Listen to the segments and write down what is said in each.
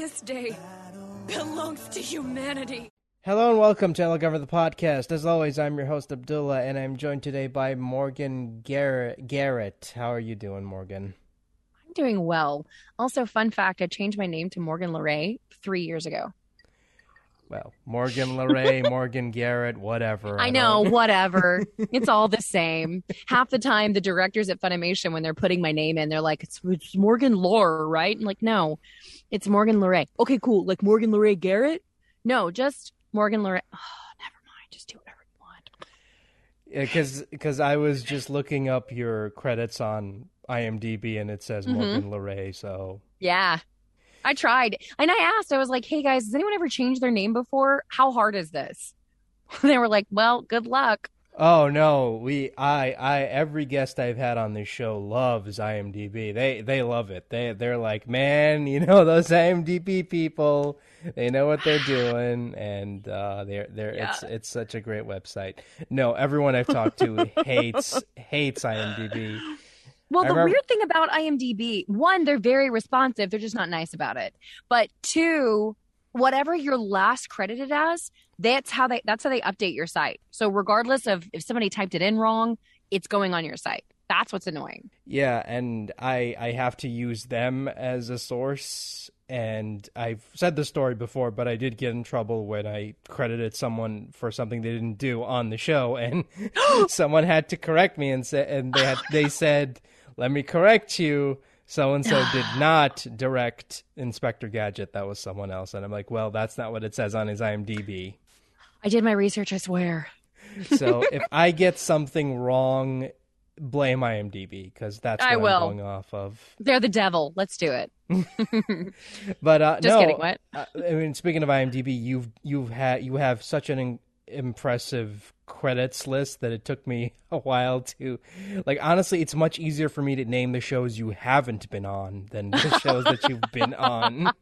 This day belongs to humanity. Hello and welcome to Elegant the podcast. As always, I'm your host Abdullah, and I'm joined today by Morgan Garrett. Garrett, how are you doing, Morgan? I'm doing well. Also, fun fact: I changed my name to Morgan Laure three years ago. Well, Morgan Laure, Morgan Garrett, whatever. I, I know, don't- whatever. it's all the same. Half the time, the directors at Funimation, when they're putting my name in, they're like, "It's, it's Morgan Lore, right?" I'm like, "No, it's Morgan Laure." Okay, cool. Like Morgan Laure Garrett? No, just Morgan Laure. Oh, never mind. Just do whatever you want. Yeah, because because I was just looking up your credits on IMDb, and it says Mhm. Morgan Laure. So Yeah. I tried. And I asked, I was like, hey guys, has anyone ever changed their name before? How hard is this? they were like, well, good luck. Oh no, we I I every guest I've had on this show loves IMDb. They they love it. They they're like, "Man, you know those IMDb people, they know what they're doing and uh they're they're it's it's such a great website." No, everyone I've talked to hates hates IMDb. Well, the remember- weird thing about IMDb, one, they're very responsive. They're just not nice about it. But two, whatever you're last credited as, that's how they that's how they update your site. So regardless of if somebody typed it in wrong, it's going on your site. That's what's annoying. Yeah, and I I have to use them as a source and I've said the story before, but I did get in trouble when I credited someone for something they didn't do on the show and someone had to correct me and say and they had they said, "Let me correct you." So and so did not direct Inspector Gadget. That was someone else. And I'm like, well, that's not what it says on his IMDb. I did my research, I swear. So if I get something wrong, blame IMDb because that's what I I'm will. going off of. They're the devil. Let's do it. But uh, Just no, kidding. What? uh, I mean, speaking of IMDb, you've you've had you have such an impressive credits list that it took me a while to like. Honestly, it's much easier for me to name the shows you haven't been on than the shows that you've been on.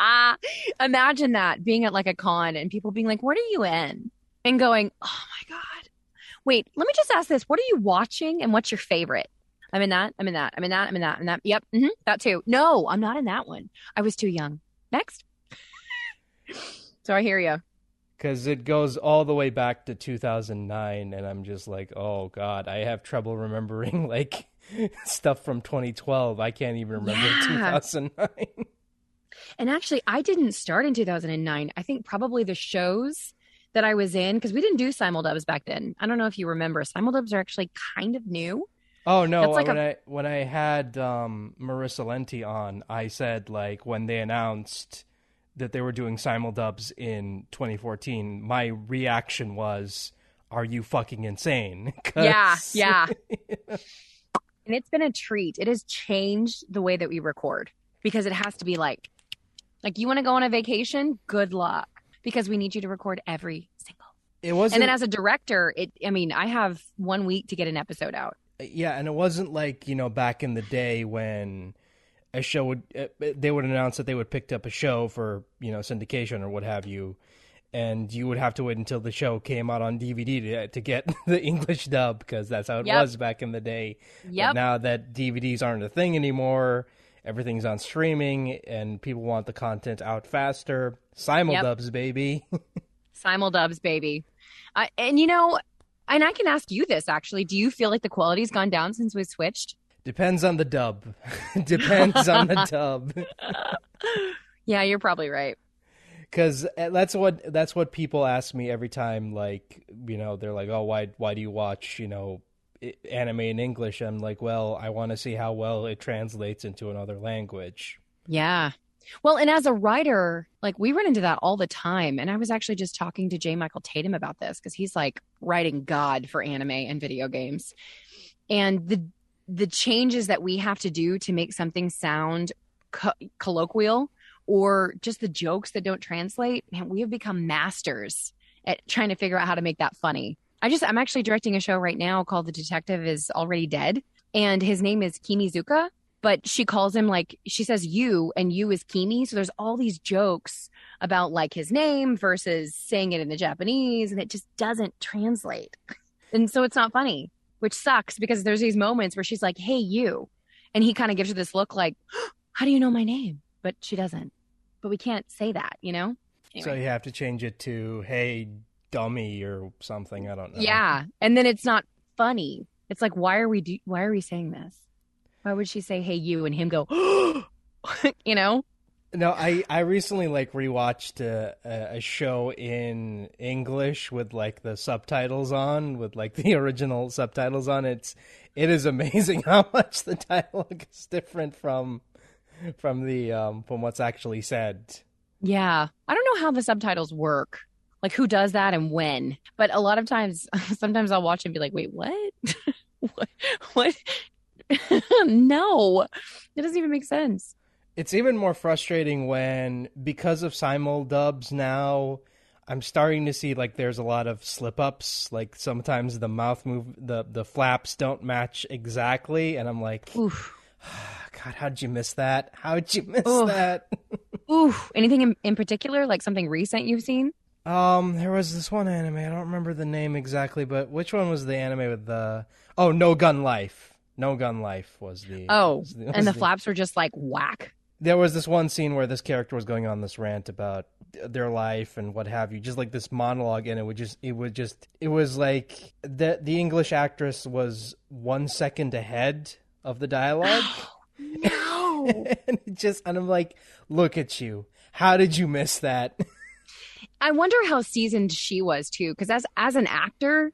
Imagine that being at like a con and people being like, "What are you in?" and going, "Oh my god, wait, let me just ask this: What are you watching, and what's your favorite?" I'm in that. I'm in that. I'm in that. I'm in that. I'm in that. Yep, hmm that too. No, I'm not in that one. I was too young. Next. so I hear you. Because it goes all the way back to 2009, and I'm just like, oh god, I have trouble remembering like stuff from 2012. I can't even remember Yeah. 2009. And actually, I didn't start in 2009. I think probably the shows that I was in because we didn't do simuldubs back then. I don't know if you remember. Simuldubs are actually kind of new. Oh no! That's like when a- I when I had um, Marissa Lenti on, I said like when they announced that they were doing simuldubs in 2014, my reaction was, "Are you fucking insane?" 'Cause- Yeah, yeah. and it's been a treat. It has changed the way that we record because it has to be like, like you want to go on a vacation? Good luck, because we need you to record every single. It wasn't. And then as a director, it. I mean, I have one week to get an episode out. yeah, and it wasn't like you know back in the day when a show would uh, they would announce that they would pick up a show for you know syndication or what have you. And you would have to wait until the show came out on DVD to, to get the English dub because that's how it Yep. was back in the day. But now that DVDs aren't a thing anymore, everything's on streaming, and people want the content out faster. Simuldubs, baby. Simuldubs, baby. I, and you know, and I can ask you this actually. Do you feel like the quality's gone down since we switched? Depends on the dub. Depends on the dub. Yeah, you're probably right. Because eh, that's what that's what people ask me every time. Like you know, they're like, "Oh, why why do you watch you know anime in English?" I'm like, "Well, I want to see how well it translates into another language." Yeah. Well, and as a writer, like we run into that all the time. And I was actually just talking to J. Michael Tatum about this because he's like writing God for anime and video games. And the the changes that we have to do to make something sound co- colloquial or just the jokes that don't translate, man, we have become masters at trying to figure out how to make that funny. I just I'm actually directing a show right now called The Detective is Already Dead. And his name is Kimizuka but she calls him like she says you and you is Kimi. So there's all these jokes about like his name versus saying it in the Japanese, and it just doesn't translate. And so it's not funny, which sucks because there's these moments where she's like, Hey, you. And he kind of gives her this look like, How do you know my name? But she doesn't. but we can't say that, you know? So you have to change it to "Hey, dummy" or something. I don't know. Yeah, and then it's not funny. It's like, why are we do- why are we saying this? Why would she say "Hey, you" and him go, you know? No, I I recently like rewatched a, a show in English with like the subtitles on, with like the original subtitles on. It's it is amazing how much the dialogue is different from from the um from what's actually said. Yeah, I don't know how the subtitles work. Like who does that and when? But a lot of times, sometimes I'll watch and be like, "Wait, what? what? What? no, it doesn't even make sense." It's even more frustrating when, because of simul dubs now, I'm starting to see like there's a lot of slip ups. Like sometimes the mouth move, the the flaps don't match exactly, and I'm like, Oof. God, how'd you miss that? How'd you miss Oof. that? Ooh, anything in, in particular, like something recent you've seen? Um, there was this one anime. I don't remember the name exactly, but which one was the anime with the? Oh, No Gun Life. No Gun Life was the. Oh, was the- was and the the- flaps were just like whack. There was this one scene where this character was going on this rant about their life and what have you just like this monologue and it would just it would just it was like the the english actress was one second ahead of the dialogue No. and it just and i'm like look at you how did you miss that I wonder how seasoned she was too, because as as an actor,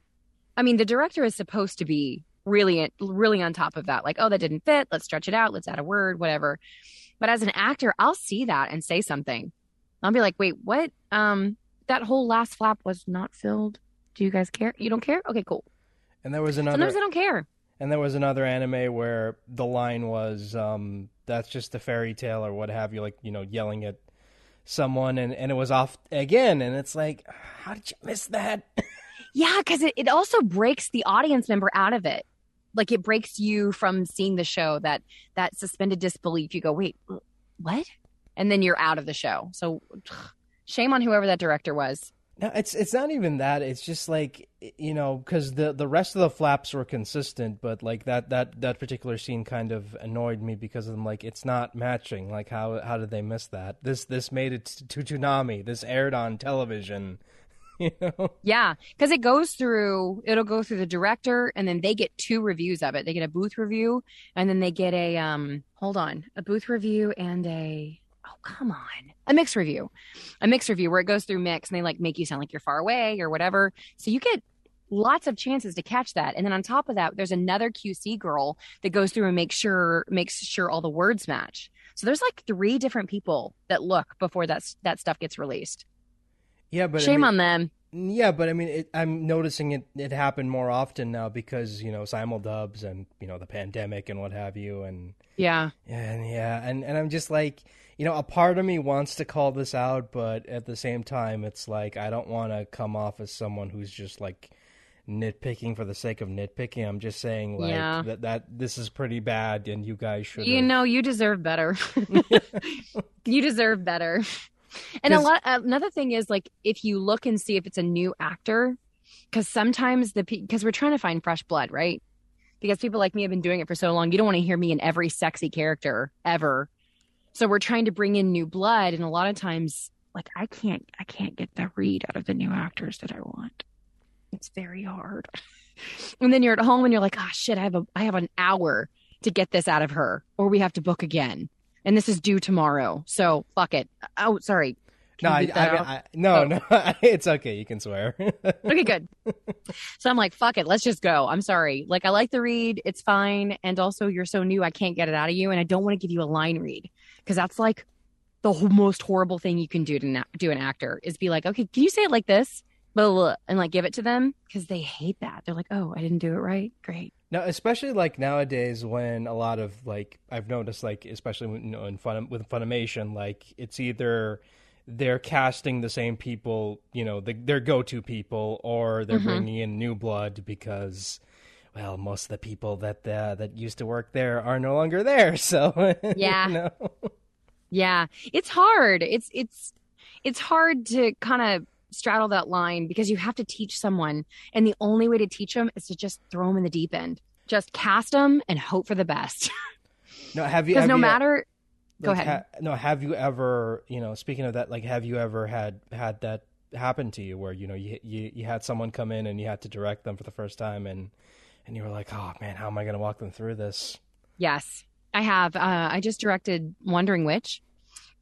I mean, the director is supposed to be really really on top of that. Like, oh, that didn't fit. Let's stretch it out. Let's add a word, whatever. But as an actor, I'll see that and say something. I'll be like, wait, what? Um, that whole last flap was not filled. Do you guys care? You don't care? Okay, cool. and there was another Sometimes I don't care. And there was another anime where the line was, um, "That's just a fairy tale" or what have you, like you know, yelling at someone, and and it was off again, and it's like, how did you miss that? Yeah, because it, it also breaks the audience member out of it. Like it breaks you from seeing the show that that suspended disbelief. You go, wait, what? And then you're out of the show. So shame on whoever that director was. No, it's it's not even that. It's just like you know, because the the rest of the flaps were consistent, but like that that that particular scene kind of annoyed me because I'm like, it's not matching. Like how how did they miss that? This this made it to Toonami. This aired on television. Know. Yeah, because it goes through. It'll go through the director, and then they get two reviews of it. They get a booth review, and then they get a um. Hold on, a booth review and a. Oh come on, a mix review, a mix review where it goes through mix, and they like make you sound like you're far away or whatever. So you get lots of chances to catch that, and then on top of that, there's another QC girl that goes through and makes sure makes sure all the words match. So there's like three different people that look before that that stuff gets released. Yeah, but I Shame mean- on them. Yeah, but I mean, it, I'm noticing it it happen more often now because you know simuldubs and you know the pandemic and what have you, and Yeah. and yeah, and and I'm just like, you know, a part of me wants to call this out, but at the same time, it's like I don't want to come off as someone who's just like nitpicking for the sake of nitpicking. I'm just saying like Yeah. that that this is pretty bad, and you guys should. You know, you deserve better. you deserve better. And a lot. Another thing is like if you look and see if it's a new actor, because sometimes the because we're trying to find fresh blood, right? Because people like me have been doing it for so long, you don't want to hear me in every sexy character ever. So we're trying to bring in new blood, and a lot of times, like I can't, I can't get the read out of the new actors that I want. It's very hard. And then you're at home and you're like, ah, shit, I have a, I have an hour to get this out of her, or we have to book again. And this is due tomorrow. So fuck it. Oh, sorry. No, I, you beep that I. I, no, Oh. no, it's okay. You can swear. okay, good. so I'm like, fuck it. Let's just go. I'm sorry. Like, I like the read. It's fine. And also, you're so new. I can't get it out of you. And I don't want to give you a line read because that's like the most horrible thing you can do to na- do an actor is be like, okay, can you say it like this? Blah, blah, blah, and like give it to them because they hate that. They're like, oh, I didn't do it right. Great. No, especially like nowadays when a lot of like I've noticed like especially when, you know, in fun with Funimation like it's either they're casting the same people, you know, the, their go-to people, or they're Mhm. bringing in new blood because, well, most of the people that uh, that used to work there are no longer there. So Yeah. you know? Yeah, it's hard. It's it's it's hard to kind of straddle that line because you have to teach someone, and the only way to teach them is to just throw them in the deep end. Just cast them and hope for the best. no, have you? Because no you- matter, Go ahead. Ha, no, have you ever, you know, speaking of that, like, have you ever had had that happen to you where you know you you you had someone come in and you had to direct them for the first time and and you were like, oh man, how am I going to walk them through this? Yes, I have. Uh, I just directed Wandering Witch,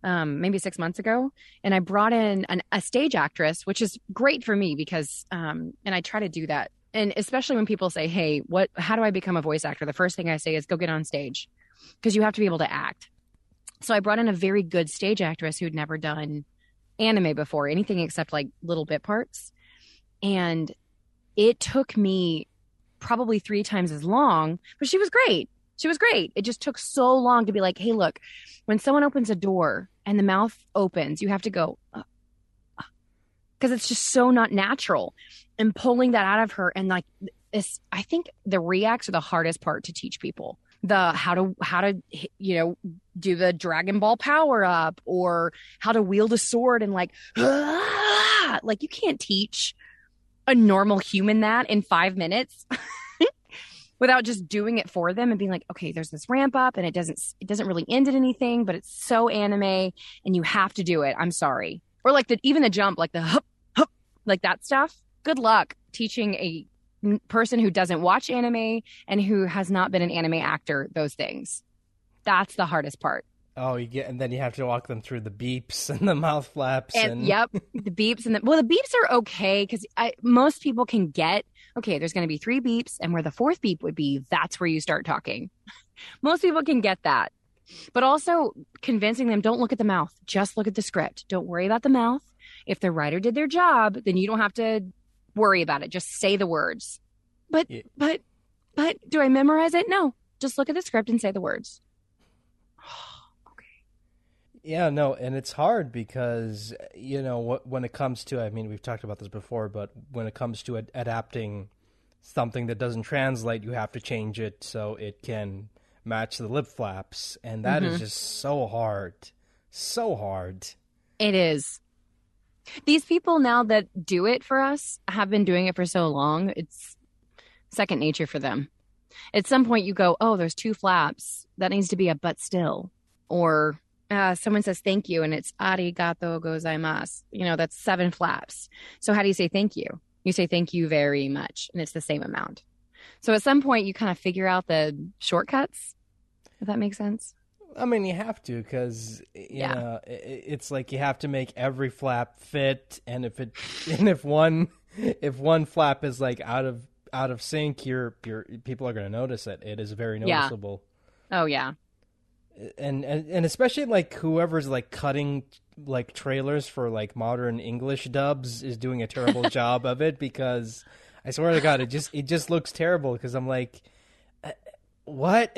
um, maybe six months ago, and I brought in an, a stage actress, which is great for me because, um, and I try to do that, and especially when people say, "Hey, what? How do I become a voice actor?" The first thing I say is, "Go get on stage," because you have to be able to act. So I brought in a very good stage actress who'd never done anime before, anything except like little bit parts, and it took me probably three times as long, but she was great. She was great. It just took so long to be like, hey, look, when someone opens a door and the mouth opens, you have to go, because uh, uh, it's just so not natural. And pulling that out of her and like, this, I think the reacts are the hardest part to teach people. The how to how to you know do the Dragon Ball power up or how to wield a sword and like ah! like you can't teach a normal human that in five minutes. without just doing it for them and being like, okay, there's this ramp up and it doesn't it doesn't really end at anything, but it's so anime and you have to do it. I'm sorry. Or like the even the jump, like the hup, hup, like that stuff. Good luck teaching a person who doesn't watch anime and who has not been an anime actor those things. That's the hardest part. Oh, you get, and then you have to walk them through the beeps and the mouth flaps. And, and... yep, the beeps and the well, the beeps are okay because most people can get okay. There's going to be three beeps, and where the fourth beep would be, that's where you start talking. most people can get that, but also convincing them don't look at the mouth, just look at the script. Don't worry about the mouth. If the writer did their job, then you don't have to worry about it. Just say the words. But yeah. but but do I memorize it? No. Just look at the script and say the words. Yeah, no, and it's hard because you know when it comes to I mean we've talked about this before, but when it comes to ad- adapting something that doesn't translate, you have to change it so it can match the lip flaps, and that mm-hmm. is just so hard, so hard. It is. These people now that do it for us have been doing it for so long. It's second nature for them. At some point, you go, "Oh, there's two flaps. That needs to be a but still," or uh, someone says thank you and it's arigato gozaimasu. You know, that's seven flaps. So how do you say thank you? You say thank you very much and it's the same amount. So at some point you kind of figure out the shortcuts, if that makes sense. I mean, you have to because yeah, know, it's like you have to make every flap fit, and if it and if one if one flap is like out of out of sync, your your people are going to notice it. It is very noticeable. Yeah. Oh yeah and, and and especially like whoever's like cutting like trailers for like modern English dubs is doing a terrible job of it because I swear to God, it just it just looks terrible because I'm like, uh, what?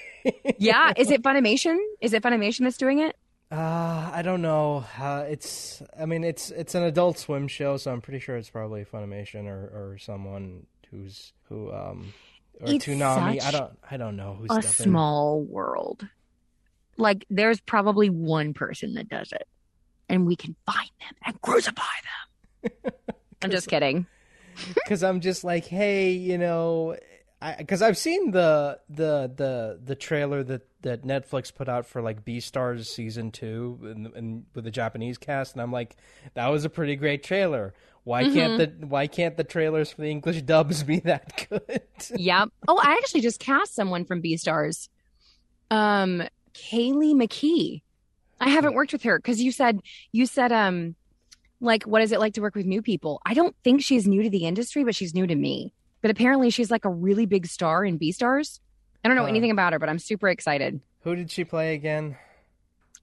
yeah, is it Funimation? Is it Funimation that's doing it? Uh, I don't know. Uh, it's I mean it's it's an Adult Swim show, so I'm pretty sure it's probably Funimation or or someone who's who um or it's Toonami. I don't I don't know who's a small world like there's probably one person that does it and we can find them and crucify them. I'm just kidding. Cuz I'm just like, hey, you know, because I've seen the the the the trailer that that Netflix put out for like Beastars season two and, and, with the Japanese cast, and I'm like, that was a pretty great trailer. Why mm-hmm. can't the why can't the trailers for the English dubs be that good? yep. Oh, I actually just cast someone from Beastars. Um, Kaylee McKee. I haven't worked with her because you said you said um like what is it like to work with new people? I don't think she's new to the industry, but she's new to me. But apparently she's like a really big star in Beastars. I don't know uh, anything about her, but I'm super excited. Who did she play again?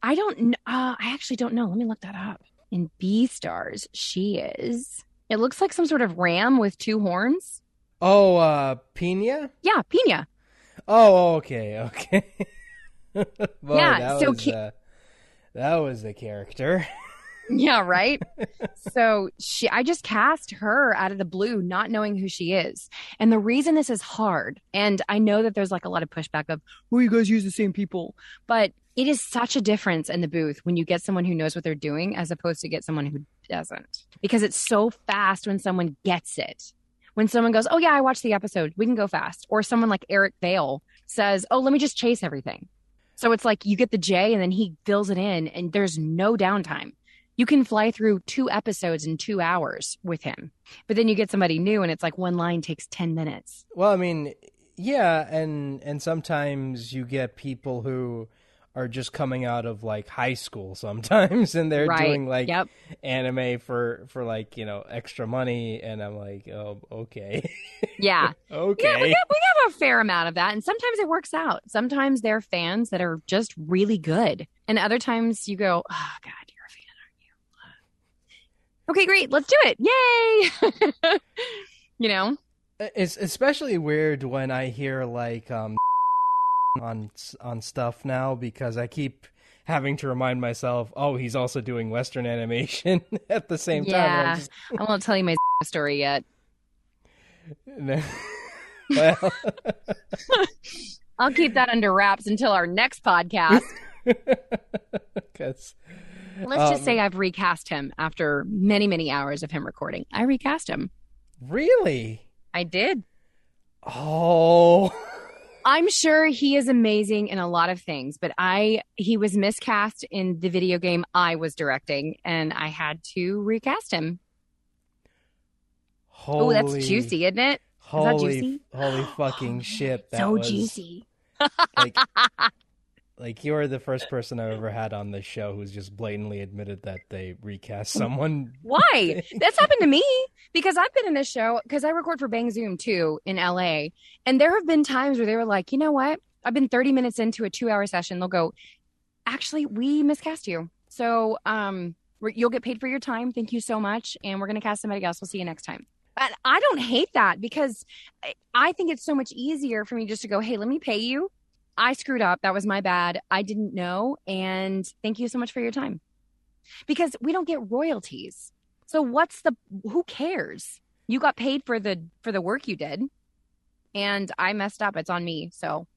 I don't uh I actually don't know. Let me look that up. In Beastars, she is it looks like some sort of ram with two horns. Oh, uh Pina? Yeah, Pina. Oh, okay, okay. Boy, yeah, that so was, uh, that was the character. yeah, right. so she, I just cast her out of the blue, not knowing who she is. And the reason this is hard, and I know that there's like a lot of pushback of, "Oh, you guys use the same people," but it is such a difference in the booth when you get someone who knows what they're doing as opposed to get someone who doesn't, because it's so fast when someone gets it. When someone goes, "Oh yeah, I watched the episode," we can go fast, or someone like Eric Vale says, "Oh, let me just chase everything." So it's like you get the J and then he fills it in and there's no downtime. You can fly through two episodes in two hours with him. But then you get somebody new and it's like one line takes 10 minutes. Well, I mean, yeah, and and sometimes you get people who are just coming out of like high school sometimes and they're Right. doing like Yep. anime for for like, you know, extra money and I'm like, "Oh, okay." Yeah. okay. Yeah, we have, we have a fair amount of that. And sometimes it works out. Sometimes they're fans that are just really good. And other times you go, oh, God, you're a fan, aren't you? Okay, great. Let's do it. Yay. you know? It's especially weird when I hear like um on on stuff now because I keep having to remind myself, "Oh, he's also doing western animation at the same time." I'm Yeah. just- I won't tell you my story yet. well, I'll keep that under wraps until our next podcast. Let's just Um, say I've recast him after many, many hours of him recording. I recast him. really? I did. Oh. I'm sure he is amazing in a lot of things, but I he was miscast in the video game I was directing, and I had to recast him. Oh, that's juicy, isn't it? that Holy, juicy? holy fucking shit! That so was, juicy. Like, like you're the first person I've ever had on this show who's just blatantly admitted that they recast someone. Why? That's happened to me because I've been in this show because I record for Bang Zoom too in LA, and there have been times where they were like, you know what? I've been 30 minutes into a two-hour session. They'll go, actually, we miscast you, so um, you'll get paid for your time. Thank you so much, and we're gonna cast somebody else. We'll see you next time. But I don't hate that because I think it's so much easier for me just to go, hey, let me pay you. I screwed up. That was my bad. I didn't know, and thank you so much for your time because we don't get royalties. So what's the who cares? You got paid for the for the work you did. And I messed up. It's on me. So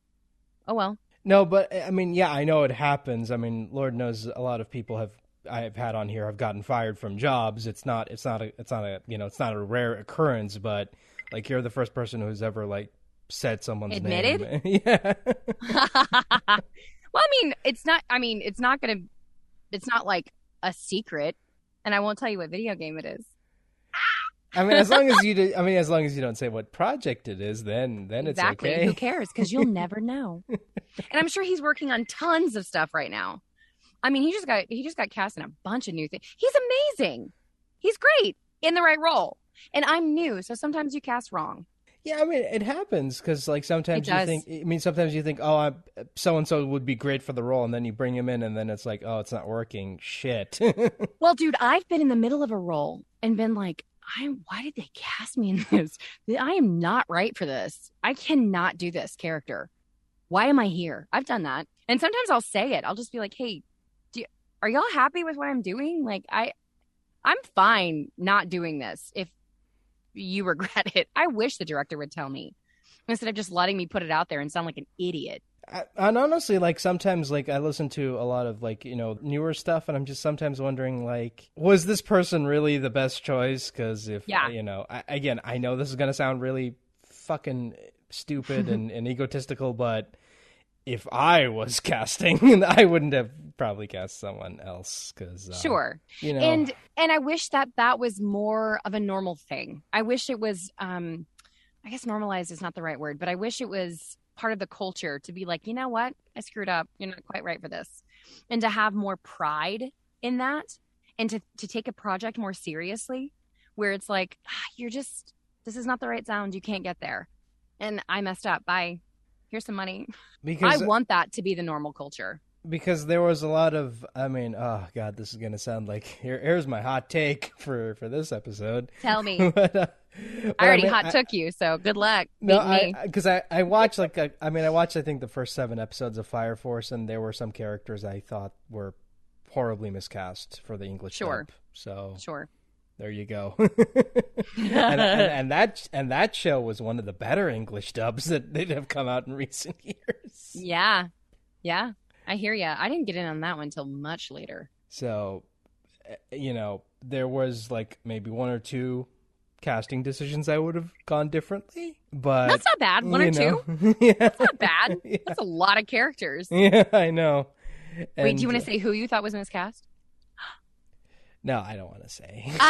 oh well. No, but I mean, yeah, I know it happens. I mean, Lord knows a lot of people have I've had on here have gotten fired from jobs. It's not it's not a it's not a you know it's not a rare occurrence, but like you're the first person who's ever like said someone's Admitted? name. yeah. well, I mean, it's not I mean, it's not gonna it's not like a secret. And I won't tell you what video game it is. I mean, as long as you do, I mean, as long as you don't say what project it is, then then exactly. it's okay. Exactly, who cares? Because you'll never know. and I'm sure he's working on tons of stuff right now. I mean, he just got he just got cast in a bunch of new things. He's amazing. He's great in the right role. And I'm new, so sometimes you cast wrong. Yeah, I mean, it happens because like sometimes you think. I mean, sometimes you think, oh, so and so would be great for the role, and then you bring him in, and then it's like, oh, it's not working. Shit. Well, dude, I've been in the middle of a role and been like, I why did they cast me in this? I am not right for this. I cannot do this character. Why am I here? I've done that. And sometimes I'll say it. I'll just be like, "Hey, do you, are y'all happy with what I'm doing? Like I I'm fine not doing this if you regret it. I wish the director would tell me instead of just letting me put it out there and sound like an idiot. I, and honestly, like sometimes, like I listen to a lot of like you know newer stuff, and I'm just sometimes wondering, like, was this person really the best choice? Because if Yeah. you know, I, again, I know this is gonna sound really fucking stupid and, and egotistical, but if I was casting, I wouldn't have probably cast someone else because Sure. you know, and and i wish that that was more of a normal thing. I wish it was um i guess normalized is not the right word but i wish it was part of the culture to be like you know what? I screwed up. You're not quite right for this. And to have more pride in that and to to take a project more seriously where it's like ah, you're just this is not the right sound. You can't get there. And i messed up bye here's some money. Because i want that to be the normal culture. Because there was a lot of i mean oh god this is to sound like here here's my hot take for for this episode. Tell me. But, uh, but i already mean, hot I- took you so good luck. No me. i because I, I watched like a, i mean i watched i think the first seven episodes of fire force and there were some characters i thought were horribly miscast for the english Sure. so. Sure there you go and, and, and that and that show was one of the better english dubs that that have come out in recent years Yeah. Yeah. I hear you. I didn't get in on that one until much later. So, eh, you know, there was like maybe one or two casting decisions I would have gone differently. But That's not bad. One or you two. yeah, That's not bad. Yeah. That's a lot of characters. yeah, I know. Wait, do you want uh, to say who you thought was miscast? No, I don't want to say.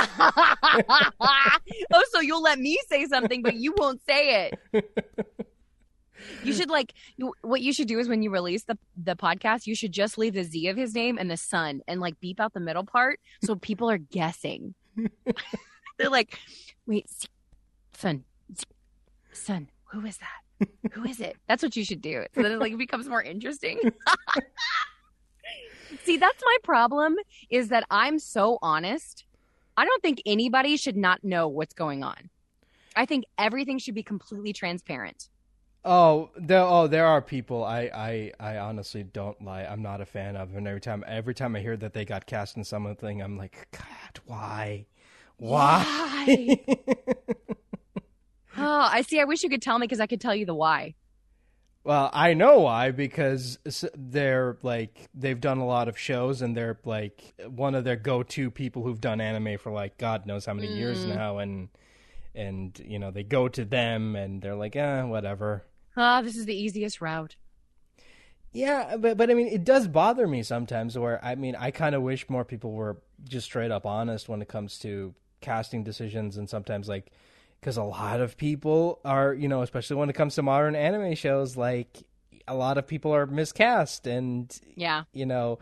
oh, so you'll let me say something, but you won't say it. You should like what you should do is when you release the the podcast, you should just leave the Z of his name and the sun and like beep out the middle part so people are guessing. They're like, wait, sun, sun, who is that? Who is it? That's what you should do. So then it like becomes more interesting. See, that's my problem is that I'm so honest. I don't think anybody should not know what's going on. I think everything should be completely transparent. Oh, there. Oh, there are people. I, I, I honestly don't lie. I'm not a fan of, and every time, every time I hear that they got cast in something, I'm like, God, why, why? Oh, I see. I wish you could tell me because I could tell you the why. Well, I know why because they're like they've done a lot of shows, and they're like one of their go-to people who've done anime for like God knows how many years Mm. now, and and you know they go to them, and they're like, eh, whatever. Ah, this is the easiest route. Yeah, but but I mean, it does bother me sometimes. Where I mean, I kind of wish more people were just straight up honest when it comes to casting decisions, and sometimes like because a lot of people are, you know, especially when it comes to modern anime shows, like a lot of people are miscast, and Yeah. you know,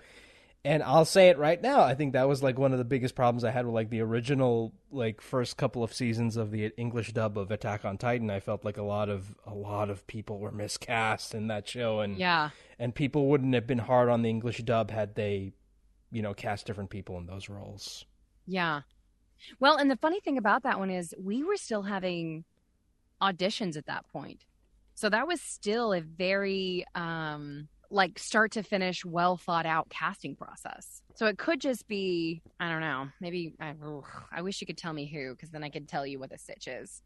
and I'll say it right now. I think that was like one of the biggest problems I had with like the original like first couple of seasons of the English dub of Attack on Titan. I felt like a lot of a lot of people were miscast in that show, and Yeah. and people wouldn't have been hard on the English dub had they, you know, cast different people in those roles. Yeah. Well, and the funny thing about that one is we were still having auditions at that point. So that was still a very um like start to finish well thought out casting process. So it could just be I don't know, maybe I, ugh, I wish you could tell me who cuz then I could tell you what the stitch is.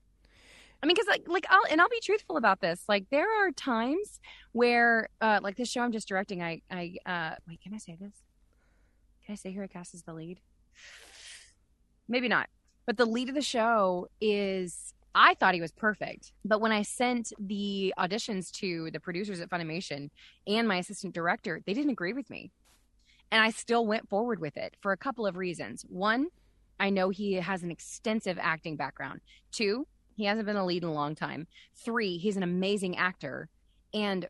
I mean cuz like like I'll and I'll be truthful about this. Like there are times where uh like this show I'm just directing I I uh wait, can I say this? Can I say who I cast as the lead? Maybe not. But the lead of the show is I thought he was perfect. But when I sent the auditions to the producers at Funimation and my assistant director, they didn't agree with me. And I still went forward with it for a couple of reasons. One, I know he has an extensive acting background. Two, he hasn't been a lead in a long time. Three, he's an amazing actor. And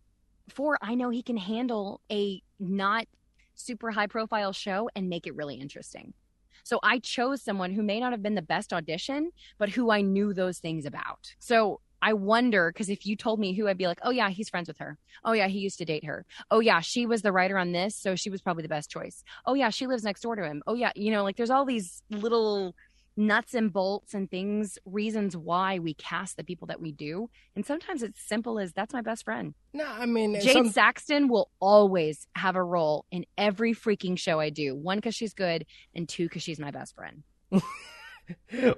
four, I know he can handle a not super high profile show and make it really interesting. So I chose someone who may not have been the best audition, but who I knew those things about. So I wonder because if you told me who, I'd be like, oh, yeah, he's friends with her. Oh, yeah, he used to date her. Oh, yeah, she was the writer on this. So she was probably the best choice. Oh, yeah, she lives next door to him. Oh, yeah, you know, like there's all these little nuts and bolts and things, reasons why we cast the people that we do. And sometimes it's simple as that's my best friend. No, I mean, Jade some- Saxton will always have a role in every freaking show I do. One, because she's good, and two, because she's my best friend.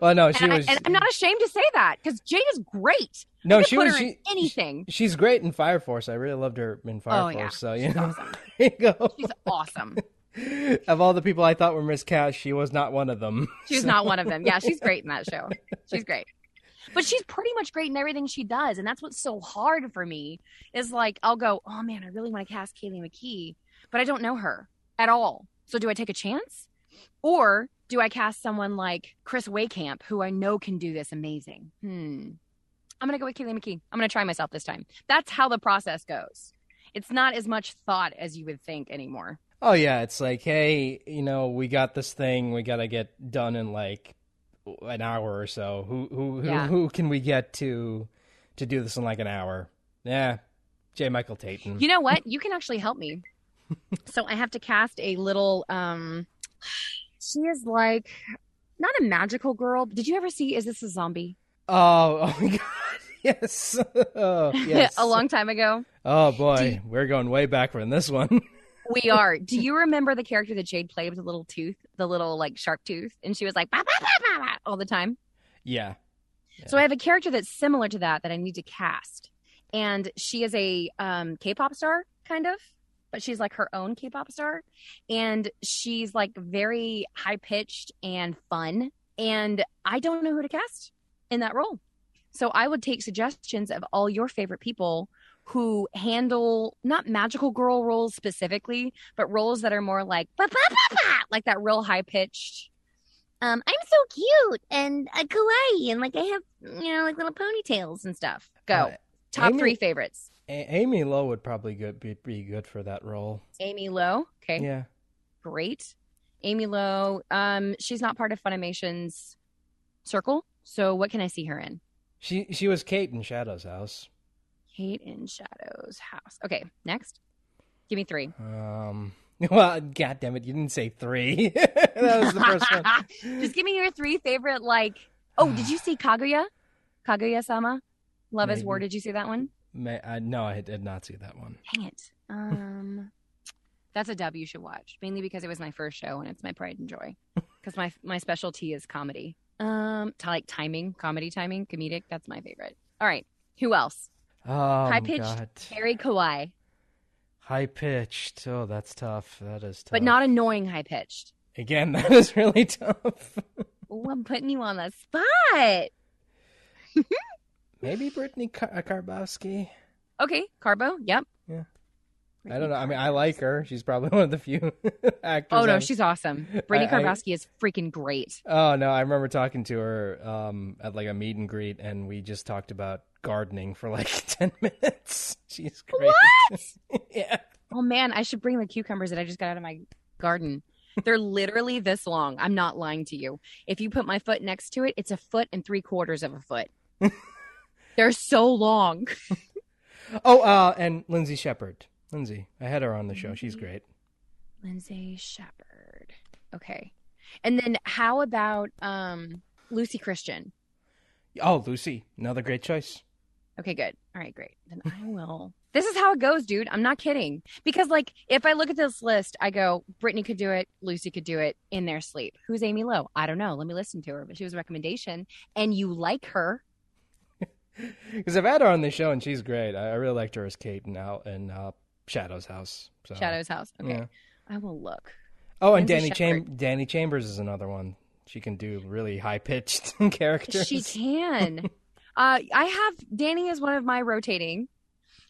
well, no, she And, I, was. and I'm not ashamed to say that because Jade is great. no, she was. She, anything. she's great in Fire Force. I really loved her in Fire Oh, Force. yeah. So you She's know, awesome. there you go. She's awesome. of all the people I thought were miscast, she was not one of them. She's So- not one of them. Yeah, she's great in that show. She's great. But she's pretty much great in everything she does. And that's what's so hard for me is like, I'll go, oh man, I really want to cast Kaylee McKee, but I don't know her at all. So do I take a chance? Or do I cast someone like Chris Wehkamp, who I know can do this amazing? Hmm. I'm going to go with Kaylee McKee. I'm going to try myself this time. That's how the process goes. It's not as much thought as you would think anymore. Oh yeah, it's like, hey, you know, we got this thing, we got to get done in like an hour or so. Who who who, Yeah. who can we get to to do this in like an hour? Yeah, J. Michael Tatum. You know what? You can actually help me. so I have to cast a little um she is like not a magical girl. Did you ever see Is This a Zombie? oh, oh my god, yes, oh, yes. a long time ago. Oh boy, we're going way back from this one. We are. Do you remember the character that Jade played with the little tooth, the little like sharp tooth? And she was like "Bah, bah, bah, bah, bah," all the time. yeah, So I have a character that's similar to that that I need to cast. And she is a um, K-pop star, kind of, but she's like her own K-pop star, and she's like very high pitched and fun. And I don't know who to cast. in that role. So I would take suggestions of all your favorite people who handle not magical girl roles specifically, but roles that are more like "Ba, ba, ba, ba," like that real high pitched. Um, I'm so cute and uh, kawaii, and like I have you know like little ponytails and stuff. Go Uh, top Amy- three favorites. A- Amy Lowe would probably good be, be good for that role. Amy Lowe. Okay, Yeah. great. Amy Lowe. Um, she's not part of Funimation's circle. So what can I see her in? She she was Kate in Shadow's house. Kate in Shadow's house. Okay, next. Give me three. Um well, god damn it, you didn't say 3. that was the first one. Just give me your three favorite. Like, oh, did you see Kaguya? Kaguya Sama, Love is War. Did you see that one? May, I, no, I did not see that one. Dang it. Um, that's a dub you should watch. Mainly because it was my first show and it's my pride and joy. Because my my specialty is comedy. Um, like timing, comedy timing, comedic. That's my favorite. All right, who else? Oh, High-pitched God. Very kawaii, High pitched. Oh, that's tough. That is tough. but not annoying high pitched. Again, that is really tough. Oh, I'm putting you on the spot. Maybe Brittany Kar- uh, Karbowski. Okay, Carbo. Yep. Yeah. I don't know. I mean, I like her. She's probably one of the few actors. Oh no, I've- she's awesome. I- Karbowski is freaking great. Oh no, I remember talking to her um, at like a meet and greet, and we just talked about gardening for like ten minutes. She's great. What? yeah. Oh man, I should bring the cucumbers that I just got out of my garden. They're literally this long. I'm not lying to you. If you put my foot next to it, it's a foot and three quarters of a foot. They're so long. Oh, uh, and Lindsay Shepard. Lindsay, I had her on the show. She's great. Lindsay Shepard. Okay. And then how about um Lucy Christian? Oh, Lucy, another great choice. Okay, good. All right, great. Then I will. This is how it goes, dude. I'm not kidding. Because, like, if I look at this list, I go, Brittany could do it, Lucy could do it in their sleep. Who's Amy Lowe? I don't know. Let me listen to her. But she was a recommendation, and you like her. Because I've had her on the show, and she's great. I, I really liked her as Kate in, Out in uh, Shadow's house. So. Shadow's House. Okay. Yeah. I will look. Oh, and Dani Cham- Dani Chambers is another one. She can do really high pitched characters. She can. uh, I have Dani is one of my rotating.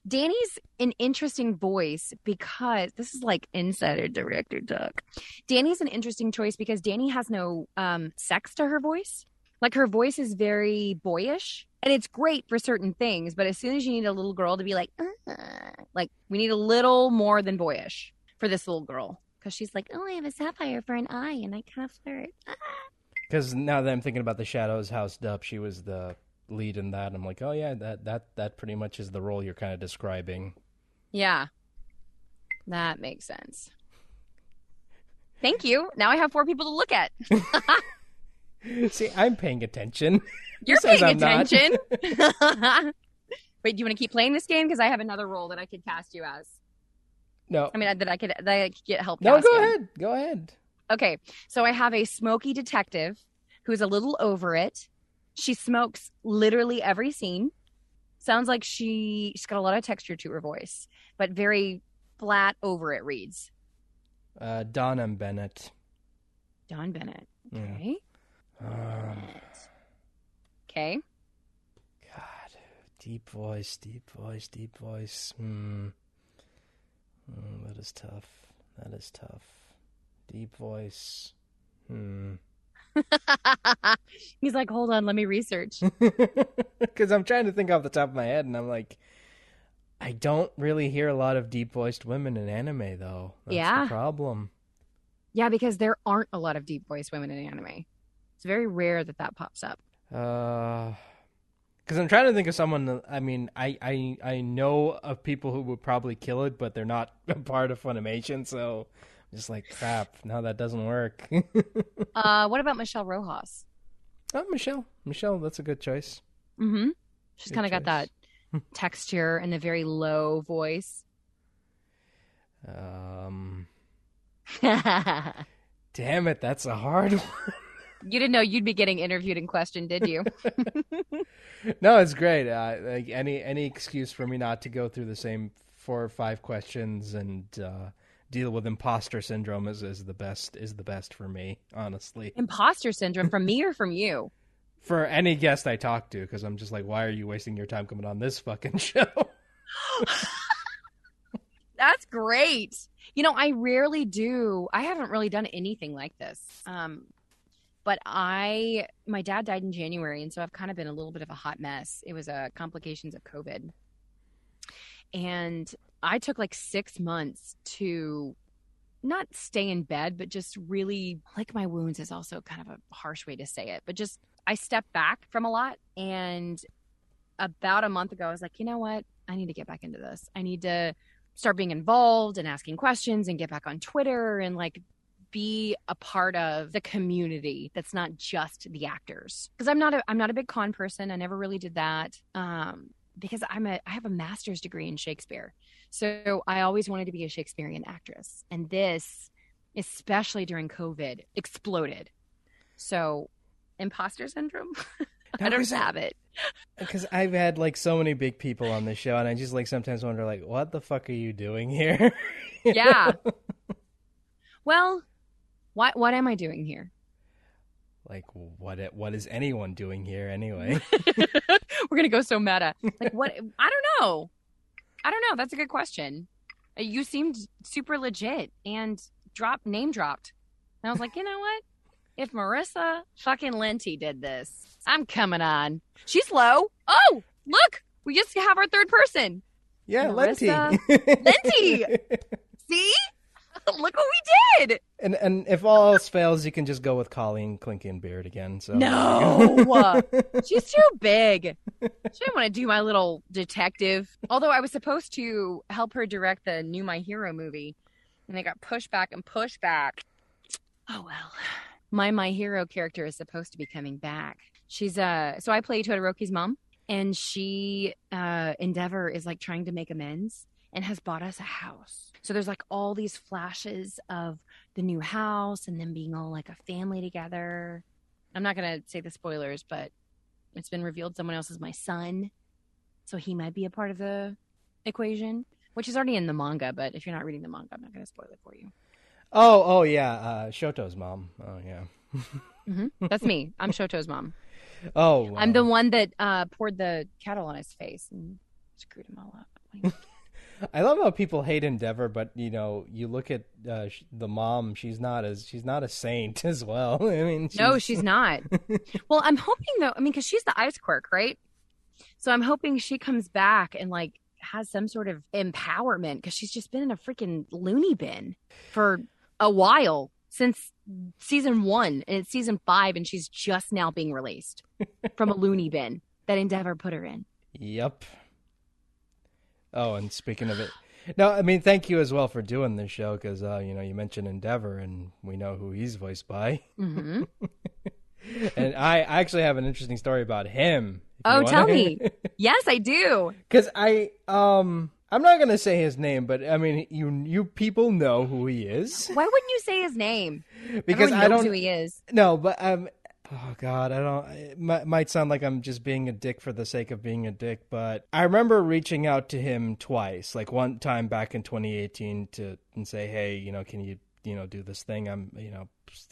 Dani's an interesting voice because this is like insider director talk. Dani's an interesting choice because Dani has no um, sex to her voice. Like her voice is very boyish, and it's great for certain things. But as soon as you need a little girl to be like, uh, like we need a little more than boyish for this little girl because she's like, oh, I have a sapphire for an eye, and I kind of flirt. Ah. Because now that I'm thinking about the Shadows House dub, she was the lead in that. I'm like, oh yeah, that that that pretty much is the role you're kind of describing. Yeah. That makes sense. Thank you. Now I have four people to look at. See, I'm paying attention. You're paying I'm attention. Wait, do you want to keep playing this game? Because I have another role that I could cast you as. No, I mean, that I could that I could get help. no, go ahead, go ahead. Okay, so I have a smoky detective who's a little over it. She smokes literally every scene. Sounds like she she's got a lot of texture to her voice, but very flat over it reads. Uh, Dawn M. Bennett. Dawn Bennett. Yeah. Okay. Um, Okay. God, deep voice, deep voice, deep voice. Hmm. Hmm, that is tough. That is tough. Deep voice. Hmm. He's like, hold on, let me research. Because I'm trying to think off the top of my head, and I'm like, I don't really hear a lot of deep voiced women in anime, though. That's Yeah. the problem. yeah, because there aren't a lot of deep voiced women in anime. It's very rare that that pops up. Uh, because I'm trying to think of someone. that- I mean, I, I I know of people who would probably kill it, but they're not a part of Funimation, so just like crap. No, that doesn't work. Uh, what about Michelle Rojas? oh, Michelle, Michelle, that's a good choice. Mm-hmm. She's kind of got that texture and the very low voice. Um, damn it, that's a hard one. You didn't know you'd be getting interviewed and questioned, did you? no, it's great. Uh, like any any excuse for me not to go through the same four or five questions and uh, deal with imposter syndrome is, is the best is the best for me, honestly. Imposter syndrome from me or from you? for any guest I talk to because I'm just like, why are you wasting your time coming on this fucking show? That's great. You know, I rarely do. I haven't really done anything like this. Um, but I, my dad died in January, and so I've kind of been a little bit of a hot mess. It was uh, complications of COVID, and I took like six months to not stay in bed, but just really lick my wounds is also kind of a harsh way to say it, but just I stepped back from a lot. And about a month ago, I was like, you know what? I need to get back into this. I need to start being involved and asking questions and get back on Twitter and like be a part of the community that's not just the actors because i'm not a i'm not a big con person i never really did that um because i'm a i have a master's degree in shakespeare so I always wanted to be a Shakespearean actress. And this, especially during COVID, exploded. So imposter syndrome. I don't have it. Because I've had like so many big people on the show, and I just like sometimes wonder, like, what the fuck are you doing here? yeah. well, what what am I doing here? Like, what what is anyone doing here anyway? We're gonna go so meta. Like, what? I don't know. I don't know. That's a good question. Uh, you seemed super legit and drop name dropped. And I was like, you know what? If Marissa fucking Lenti did this, I'm coming on. She's low. Oh, look, we just have our third person. Yeah, Marissa Lenti. Lenti. See? Look what we did. And and if all else fails, you can just go with Colleen Clinkenbeard again. So no, she's too big. She didn't want to do my little detective. Although I was supposed to help her direct the new My Hero movie, and they got pushed back and pushed back. Oh well. My My Hero character is supposed to be coming back. She's uh so I play Todoroki's mom and she uh Endeavor is like trying to make amends and has bought us a house. So there's like all these flashes of the new house and then being all like a family together. I'm not going to say the spoilers, but it's been revealed someone else is my son. So he might be a part of the equation, which is already in the manga. But if you're not reading the manga, I'm not going to spoil it for you. Oh, oh yeah, uh, Shoto's mom. Oh yeah, mm-hmm. that's me. I'm Shoto's mom. Oh, wow. I'm the one that uh, poured the kettle on his face and screwed him all up. I love how people hate Endeavor, but you know, you look at uh, the mom; she's not as she's not a saint as well. I mean, she's... no, she's not. well, I'm hoping though. I mean, because she's the ice quirk, right? So I'm hoping she comes back and like has some sort of empowerment because she's just been in a freaking loony bin for a while since season one, and it's season five, and she's just now being released from a loony bin that Endeavor put her in. Yep. Oh, and speaking of it, no, I mean, thank you as well for doing this show because uh, you know you mentioned Endeavor, and we know who he's voiced by. Mm-hmm. and I actually have an interesting story about him. Oh, tell me. yes, I do. Because I um. I'm not gonna say his name, but I mean, you you people know who he is. Why wouldn't you say his name? Because I don't know who he is. No, but um, Oh God, I don't. It might sound like I'm just being a dick for the sake of being a dick, but I remember reaching out to him twice. Like one time back in 2018 to and say, hey, you know, can you you know do this thing? I'm you know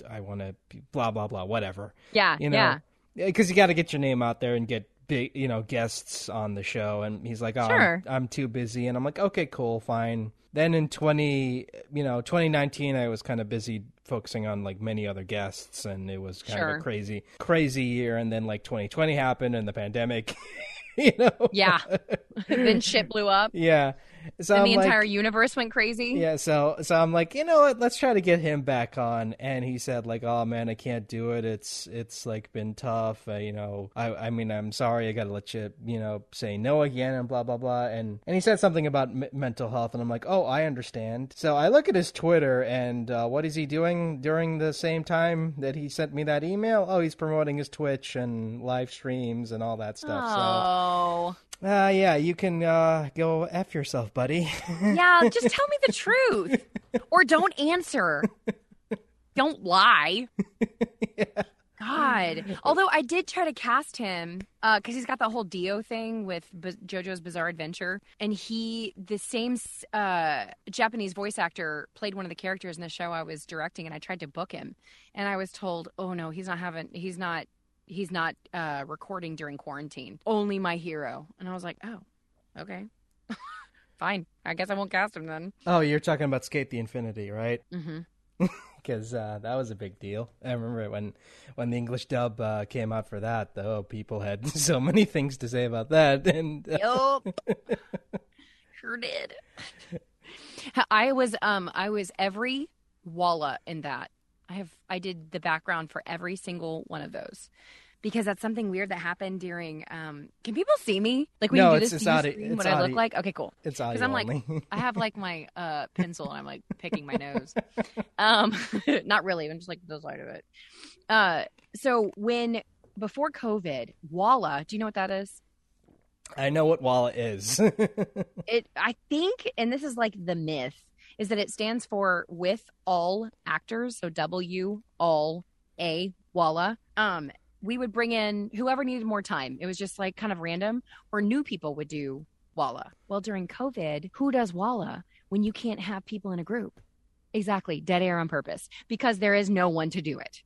I want to blah blah blah whatever. Yeah, you know, yeah. Because you got to get your name out there and get big you know guests on the show. And he's like, oh, sure. I'm, I'm too busy, and I'm like, okay, cool, fine. Then in 20, you know, 2019, I was kind of busy focusing on like many other guests and it was kind sure. of a crazy crazy year and then like 2020 happened and the pandemic you know yeah then shit blew up yeah so and the like, entire universe went crazy. Yeah, so so I'm like, you know what? Let's try to get him back on. And he said like, oh man, I can't do it. It's it's like been tough. Uh, you know, I I mean, I'm sorry. I got to let you you know say no again and blah blah blah. And and he said something about m- mental health, and I'm like, oh, I understand. So I look at his Twitter, and uh, what is he doing during the same time that he sent me that email? Oh, he's promoting his Twitch and live streams and all that stuff. Oh. So uh, yeah, you can uh, go F yourself, buddy. yeah, just tell me the truth. Or don't answer. Don't lie. yeah. God. Although I did try to cast him because uh, he's got that whole Dio thing with B- JoJo's Bizarre Adventure, and he the same uh, Japanese voice actor played one of the characters in the show I was directing, and I tried to book him, and I was told, "Oh no, he's not having, he's not he's not uh, recording during quarantine. Only my hero. And I was like, oh, okay, fine. I guess I won't cast him then. Oh, you're talking about SK8 the Infinity, right? Mm-hmm. Because uh, that was a big deal. I remember when when the English dub uh, came out for that. Though people had so many things to say about that, and uh, Yup. sure did. I was um I was every Walla in that. I have I did the background for every single one of those. Because that's something weird that happened during um can people see me? Like when No, you do it's- this it's do you audi- scream it's what I look like? Okay, cool. it's audio I'm like- I have like my uh pencil and I'm like picking my nose. Um not really, I'm just like the side of it. Uh so when before COVID, Walla, do you know what that is? I know what Walla is. it i think and this is like the myth is that it stands for with all actors. So w all a walla um we would bring in whoever needed more time. It was just like kind of random. Or new people would do walla well during covid who does walla when you can't have people in a group? Exactly. Dead air on purpose. Because there is no one to do it.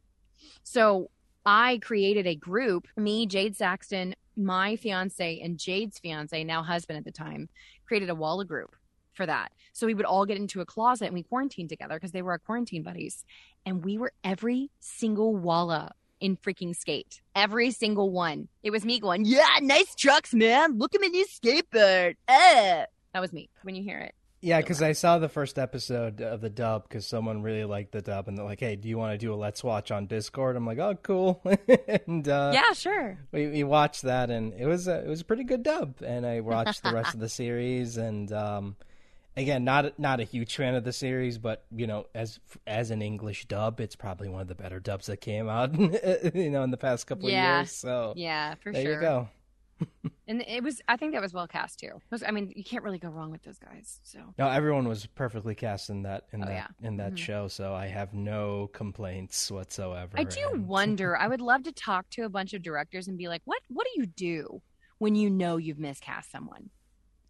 So I created a group, me, Jade Saxton, my fiance, and Jade's fiance, now husband at the time, created a Walla group for that. So we would all get into a closet and we quarantined together because they were our quarantine buddies. And we were every single Walla in freaking skate. Every single one. It was me going, Yeah, nice trucks, man. Look at my new skateboard. Uh. That was me when you hear it. yeah, because I saw the first episode of the dub because someone really liked the dub, and they're like, "Hey, do you want to do a Let's Watch on Discord?" I'm like, "Oh, cool." and uh, yeah, sure. we, we watched that, and it was a, it was a pretty good dub. And I watched the rest of the series, and um, again, not not a huge fan of the series, but you know, as as an English dub, it's probably one of the better dubs that came out, you know, in the past couple Yeah. of years. So Yeah, for there sure. you go. And it was, I think that was well cast too. Was- I mean, you can't really go wrong with those guys. So No, everyone was perfectly cast in that in Oh, that yeah. in that Mhm. show, so I have no complaints whatsoever. I do and- wonder. I would love to talk to a bunch of directors and be like, "What? What do you do when you know you've miscast someone?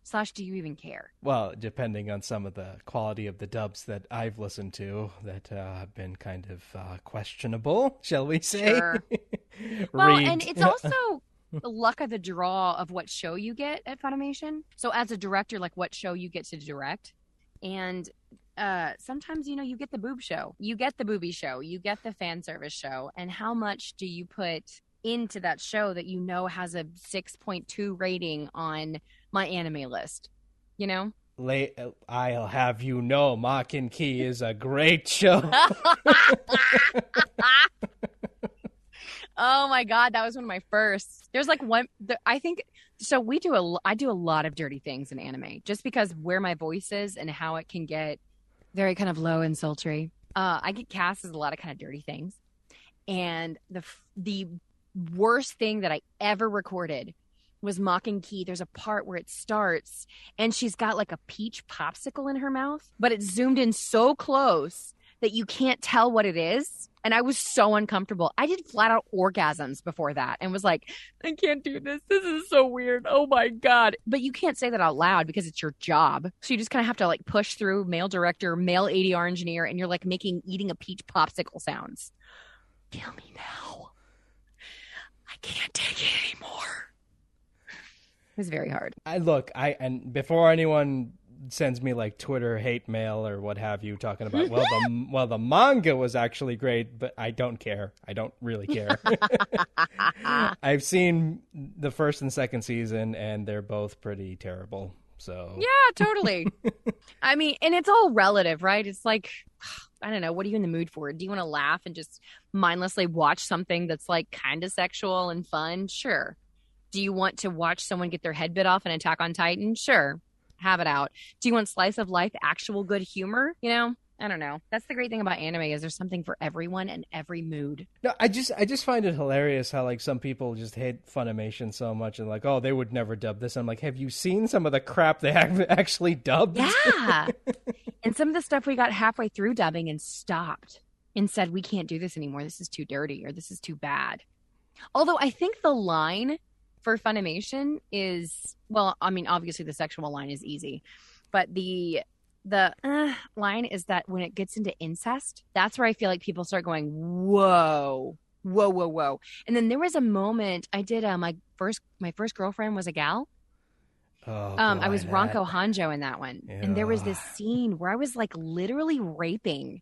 Slash, do you even care?" Well, depending on some of the quality of the dubs that I've listened to that uh, have been kind of uh, questionable, shall we say? Sure. Well, and it's also the luck of the draw of what show you get at Funimation. So as a director, like what show you get to direct, and uh, sometimes you know you get the boob show, you get the booby show, you get the fan service show, and how much do you put into that show that you know has a six point two rating on my anime list? You know. I'll have you know, Maken-ki is a great show. oh my god, that was one of my first. There's like one. I think so. We do a. I do a lot of dirty things in anime, just because where my voice is and how it can get very kind of low and sultry. Uh, I get cast as a lot of kind of dirty things, and the the worst thing that I ever recorded was Maken-ki there's a part where it starts and she's got like a peach popsicle in her mouth but it's zoomed in so close that you can't tell what it is. And i was so uncomfortable. I did flat out orgasms before that and was like i can't do this. This is so weird. Oh my god. But you can't say that out loud because it's your job. So you just kind of have to like push through male director male adr engineer and you're like making eating a peach popsicle sounds. Kill me now can't take it anymore it was very hard I look, I and before anyone sends me like Twitter hate mail or what have you, talking about well the well the manga was actually great, but I don't care. I don't really care. I've seen the first and second season, and they're both pretty terrible. So Yeah, totally. I mean, and it's all relative, right? It's like, I don't know, what are you in the mood for? Do you want to laugh and just mindlessly watch something that's like kind of sexual and fun? Sure. Do you want to watch someone get their head bit off in Attack on Titan? Sure. Have it out. Do you want slice of life, actual good humor? You know, I don't know. That's the great thing about anime is there's something for everyone and every mood. No, I just I just find it hilarious how like some people just hate Funimation so much and like oh they would never dub this. I'm like, have you seen some of the crap they have actually dubbed? Yeah. and some of the stuff we got halfway through dubbing and stopped and said, we can't do this anymore. This is too dirty or this is too bad. Although I think the line for Funimation is, well, I mean, obviously the sexual line is easy, but the the uh, line is that when it gets into incest, that's where I feel like people start going, whoa, whoa, whoa, whoa. And then there was a moment I did. Uh, my first, my first girlfriend was a gal. Oh, Um, I was that- Ranko Honjo in that one, and there was this scene where I was like literally raping.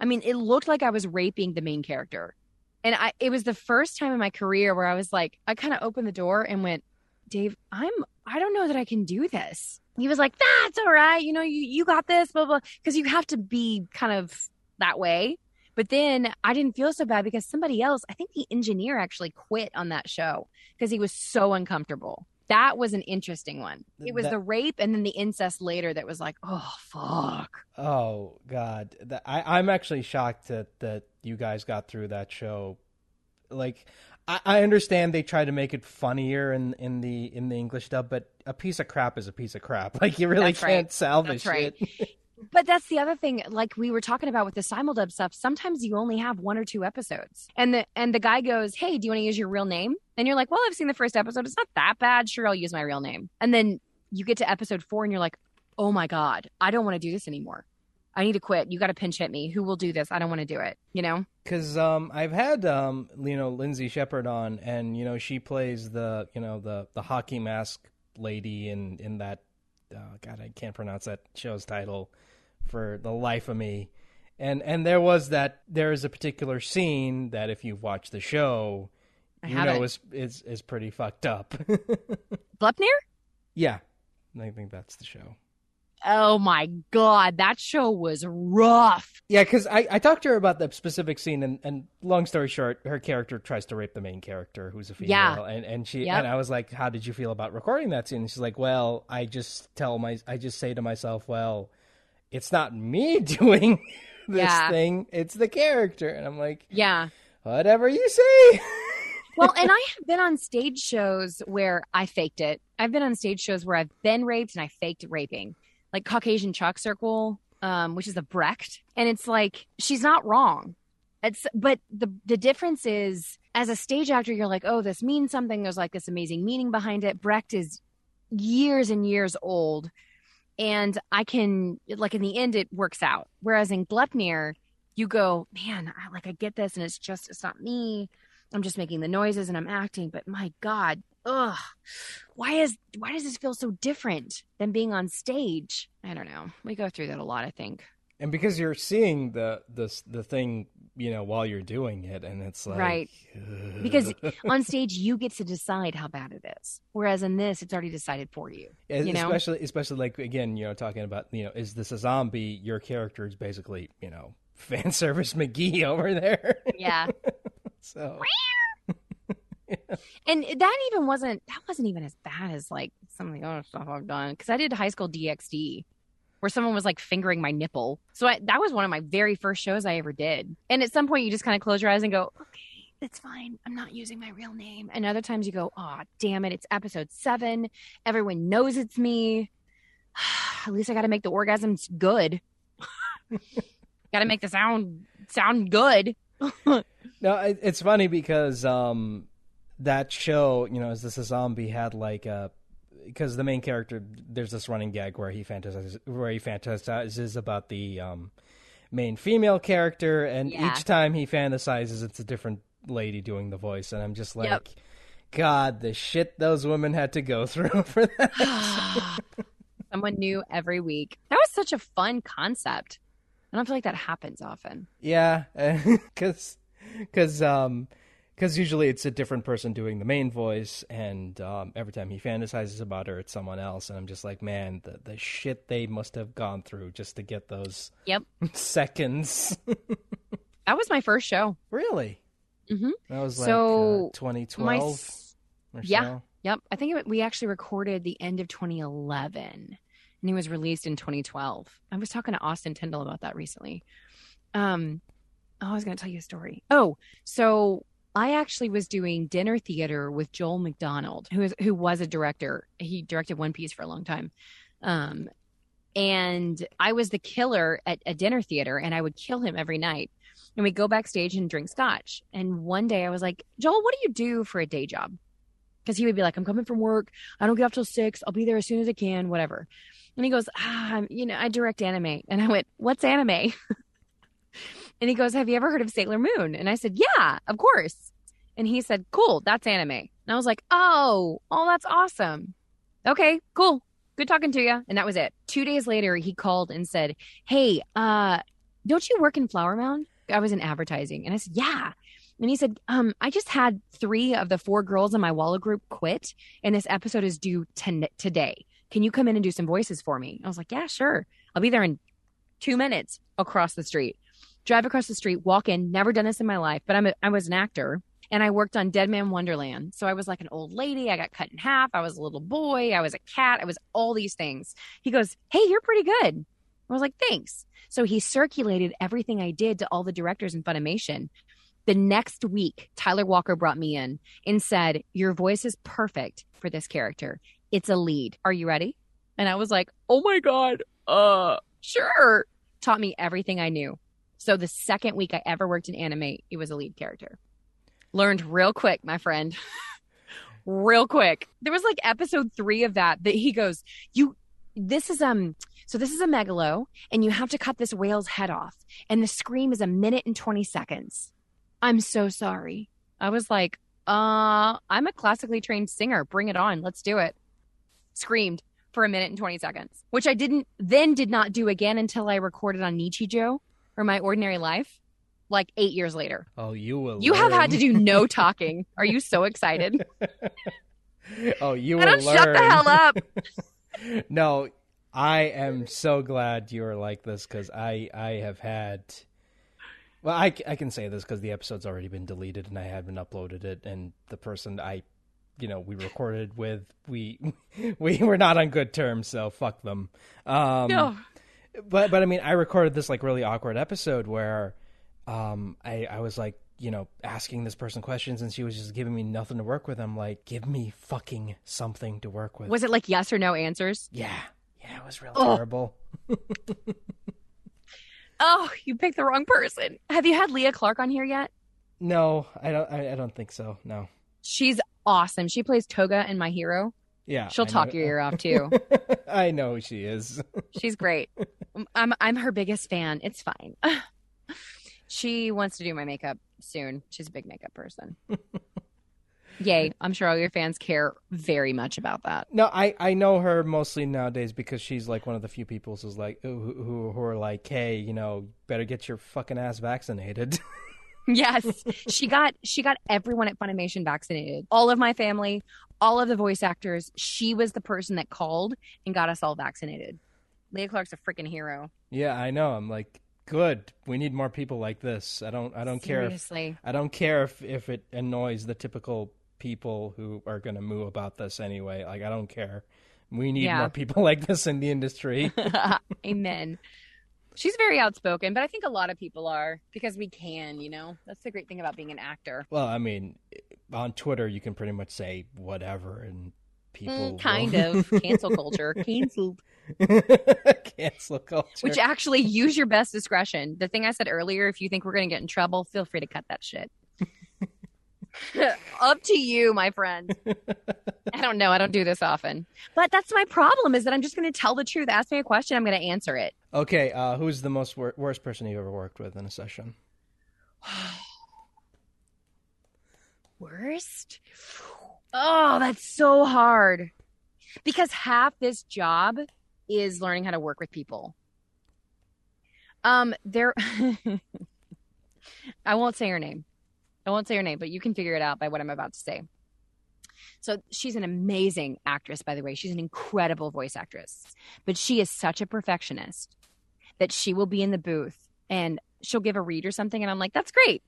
I mean, it looked like I was raping the main character, and I. It was the first time in my career where I was like, I kind of opened the door and went, Dave, I'm. I don't know that I can do this. He was like, That's all right. You know, you you got this, blah blah. Because you have to be kind of that way. But then I didn't feel so bad because somebody else, I think the engineer actually quit on that show because he was so uncomfortable. That was an interesting one. It was That- the rape and then the incest later that was like, oh fuck. Oh God, I, I'm actually shocked that that you guys got through that show. Like, I, I understand they try to make it funnier in in the in the English dub, but a piece of crap is a piece of crap. Like, you really That's can't salvage That's right. it. But that's the other thing, like we were talking about with the simuldub stuff. Sometimes you only have one or two episodes, and the and the guy goes, "Hey, do you want to use your real name?" And you're like, "Well, I've seen the first episode. It's not that bad. Sure, I'll use my real name." And then you get to episode four, and you're like, "Oh my god, I don't want to do this anymore. I need to quit. You got to pinch hit me. Who will do this? I don't want to do it." You know? Because um, I've had um, you know Lindsay Shepard on, and you know she plays the you know the the hockey mask lady in in that. Uh, God, I can't pronounce that show's title for the life of me. And and there was that there is a particular scene that if you've watched the show, I you haven't. know is is is pretty fucked up. Glepnir? yeah, I think that's the show. Oh my god, that show was rough. Yeah, because I, I talked to her about the specific scene, and, and long story short, her character tries to rape the main character, who's a female, Yeah. and and she Yep. and I was like, "How did you feel about recording that scene?" And she's like, "Well, I just tell my I just say to myself, well, it's not me doing this Yeah. thing; it's the character." And I'm like, Yeah. "Whatever you say." well, and I have been on stage shows where I faked it. I've been on stage shows where I've been raped and I faked raping, like Caucasian Chalk Circle, um, which is a Brecht, and it's like she's not wrong. It's but the the difference is as a stage actor, you're like, oh, this means something. There's like this amazing meaning behind it. Brecht is years and years old, and I can like in the end it works out. Whereas in Glepnir, you go, man, I, like I get this, and it's just it's not me. I'm just making the noises and I'm acting, but my God, ugh, why is why does this feel so different than being on stage? I don't know. We go through that a lot, I think. and because you're seeing the the the thing, you know, while you're doing it, and it's like Right. Because on stage you get to decide how bad it is. Whereas in this, it's already decided for you. Es- you know? especially especially like again you know talking about you know is this a zombie your character is basically you know fan service mcgee over there Yeah. so and that even wasn't that wasn't even as bad as like some of the other stuff I've done. Because I did high school DxD where someone was like fingering my nipple. So I, that was one of my very first shows I ever did. And at some point you just kind of close your eyes and go, okay, it's fine. I'm not using my real name. And other times you go, oh, damn it. It's episode seven. Everyone knows it's me. At least I got to make the orgasms good. got to make the sound sound good. no it, it's funny because um that show you know is this a zombie had like a because the main character there's this running gag where he fantasizes where he fantasizes about the um main female character and Yeah. each time he fantasizes it's a different lady doing the voice and i'm just like Yep. god the shit those women had to go through for that Someone new every week. That was such a fun concept. I don't feel like that happens often. Yeah, because because um because usually it's a different person doing the main voice, and um, every time he fantasizes about her, it's someone else, and I'm just like, man, the the shit they must have gone through just to get those Yep. seconds. That was my first show. really? Mhm. That was like So, uh, 2012 My yeah. so. Yep. I think it, we actually recorded the end of 2011 and he was released in 2012. I was talking to Austin Tindle about that recently. Um, oh, I was going to tell you a story. Oh, so I actually was doing dinner theater with Joel McDonald, who is who was a director. He directed One Piece for a long time. Um, and I was the killer at a dinner theater, and I would kill him every night. And we'd go backstage and drink scotch. And one day I was like, Joel, what do you do for a day job? Because he would be like, I'm coming from work. I don't get off till six. I'll be there as soon as I can, whatever. And he goes, ah, you know, I direct anime. And I went, what's anime? And he goes, Have you ever heard of Sailor Moon? And I said, Yeah, of course. And he said, Cool, that's anime. And I was like, Oh, oh, that's awesome. Okay, cool. Good talking to you. And that was it. Two days later, he called and said, Hey, uh, don't you work in Flower Mound? I was in advertising. And I said, Yeah. And he said, um, I just had three of the four girls in my Walla group quit, and this episode is due ten- today. Can you come in and do some voices for me? I was like, Yeah, sure. I'll be there in two minutes across the street. Drive across the street, walk in, never done this in my life, but I'm a, I was an actor and I worked on Deadman Wonderland. So I was like an old lady. I got cut in half. I was a little boy. I was a cat. I was all these things. He goes, Hey, you're pretty good. I was like, Thanks. So he circulated everything I did to all the directors in Funimation. The next week, Tyler Walker brought me in and said, Your voice is perfect for this character. It's a lead. Are you ready? And I was like, Oh my God. Uh, sure. Taught me everything I knew. So the second week I ever worked in anime, it was a lead character. Learned real quick, my friend. real quick. There was like episode three of that that he goes, You this is um so this is a megalo and you have to cut this whale's head off and the scream is a minute and 20 seconds i'm so sorry i was like uh i'm a classically trained singer bring it on let's do it screamed for a minute and 20 seconds which i didn't then did not do again until i recorded on nichijou or my ordinary life like eight years later Oh, you will. you have had to do no talking are you so excited oh, you will don't shut the hell up no, I am so glad you are like this because I I have had. Well, I, I can say this because the episode's already been deleted and I haven't uploaded it, and the person I, you know, we recorded with, we we were not on good terms, so fuck them. Um, no but but I mean, I recorded this like really awkward episode where, um, I I was like, you know, asking this person questions and she was just giving me nothing to work with. I'm like, give me fucking something to work with. was it like yes or no answers Yeah. Yeah, it was really Oh. terrible. Oh, you picked the wrong person. Have you had Leah Clark on here yet? No, I don't I, I don't think so. No. She's awesome. She plays Toga in My Hero. Yeah. She'll I talk know- your ear off too. I know she is. She's great. I'm I'm her biggest fan. It's fine. she wants to do my makeup soon. She's a big makeup person. Yay. I'm sure all your fans care very much about that. No, I, I know her mostly nowadays because she's like one of the few people who's like who, who who are like, hey, you know, better get your fucking ass vaccinated. Yes. she got she got everyone at Funimation vaccinated. All of my family, all of the voice actors. She was the person that called and got us all vaccinated. Leah Clark's a freaking hero. yeah, I know. I'm like, good. We need more people like this. I don't I don't care if Seriously. I don't care if if it annoys the typical people who are gonna moo about this anyway. Like I don't care. We need Yeah. more people like this in the industry. Amen. She's very outspoken, but I think a lot of people are because we can, you know. That's the great thing about being an actor. Well, I mean, on Twitter you can pretty much say whatever, and people Mm, kind will- of cancel culture. Canceled. cancel culture. Which actually use your best discretion. The thing I said earlier, if you think we're going to get in trouble, feel free to cut that shit. Up to you, my friend. I don't know. I don't do this often. But that's my problem is that I'm just going to tell the truth. Ask me a question, I'm going to answer it. okay, uh, who's the most wor- worst person you've ever worked with in a session? Worst? Oh, that's so hard. Because half this job is learning how to work with people. Um, there I won't say her name. I won't say her name, but you can figure it out by what I'm about to say. So she's an amazing actress, by the way. She's an incredible voice actress, but she is such a perfectionist that she will be in the booth and she'll give a read or something. And I'm like, that's great.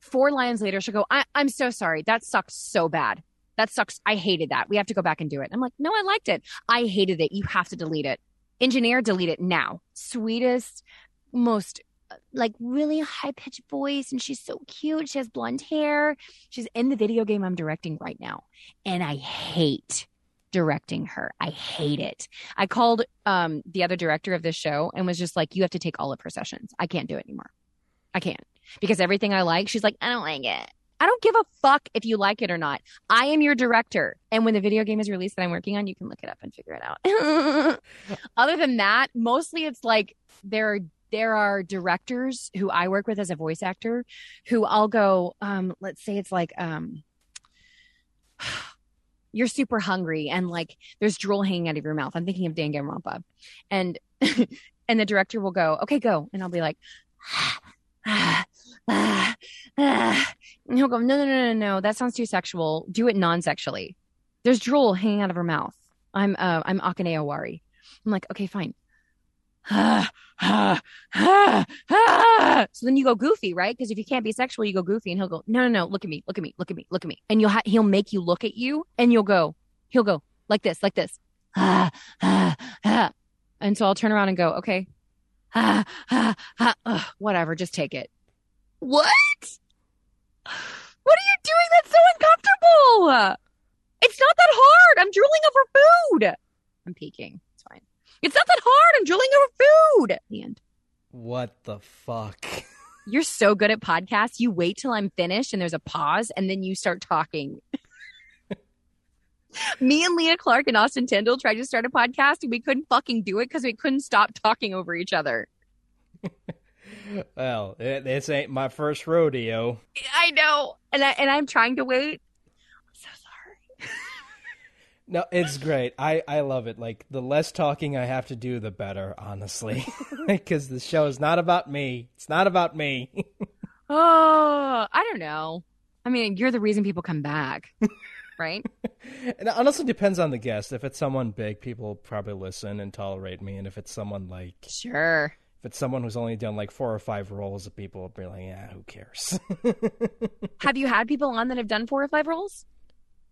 Four lines later, she'll go, I- I'm so sorry. That sucks so bad. That sucks. I hated that. We have to go back and do it. I'm like, no, I liked it. I hated it. You have to delete it. Engineer, delete it now. Sweetest, most like really high pitched voice. And she's so cute. She has blonde hair. She's in the video game I'm directing right now. And I hate directing her. I hate it. I called um, the other director of this show and was just like, you have to take all of her sessions. I can't do it anymore. I can't because everything I like, she's like, I don't like it. I don't give a fuck if you like it or not. I am your director. And when the video game is released that I'm working on, you can look it up and figure it out. Other than that, mostly it's like they're there are directors who I work with as a voice actor who I'll go, um, let's say it's like, um, you're super hungry and like there's drool hanging out of your mouth. I'm thinking of Danganronpa. And, and the director will go, okay, go. And I'll be like, ah, ah, ah. and he'll go, no, no, no, no, no. That sounds too sexual. Do it non-sexually. There's drool hanging out of her mouth. I'm, uh, I'm Akane Owari. I'm like, okay, fine. Ah, ah, ah, ah. So then you go goofy, right? Because if you can't be sexual, you go goofy, and he'll go, no, no, no, look at me, look at me, look at me, look at me, and you'll ha- he'll make you look at you, and you'll go, he'll go like this, like this, ah, ah, ah. and so I'll turn around and go, okay, ah, ah, ah, ugh, whatever, just take it. What? What are you doing that's so uncomfortable? It's not that hard. I'm drooling over food. I'm peeking. It's. Not that hard. I'm drilling over food. The end. What the fuck? You're so good at podcasts. You wait till I'm finished and there's a pause and then you start talking. Me and Leah Clark and Austin Tindle tried to start a podcast and we couldn't fucking do it because we couldn't stop talking over each other. well, this ain't my first rodeo. I know. And I and I'm trying to wait. I'm so sorry. No, it's great. I I love it. Like the less talking I have to do, the better. Honestly, because the show is not about me. It's not about me. Oh, I don't know. I mean, you're the reason people come back, right? and it honestly depends on the guest. If it's someone big, people probably listen and tolerate me. And if it's someone like Sure. if it's someone who's only done like four or five roles, people will be like, yeah, who cares? Have you had people on that have done four or five roles?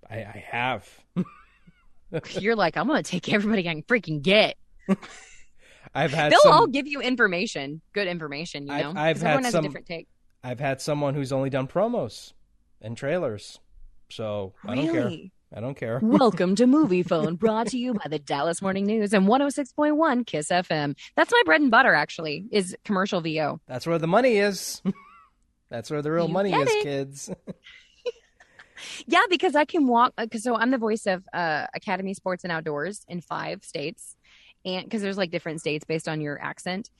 I, I have. You're like, I'm gonna take everybody I can freaking get. I've had They'll some, all give you information, good information. You know, I've 'Cause had everyone has some- a different take. I've had someone who's only done promos and trailers. So I don't care. I don't care. Welcome to Moviefone, brought to you by the Dallas Morning News and 106.1 Kiss FM. That's my bread and butter, actually, is commercial VO. That's where the money is. That's where the real You money is, it. kids. Yeah, because I can walk. Because so I'm the voice of uh, Academy Sports and Outdoors in five states, and because there's like different states based on your accent.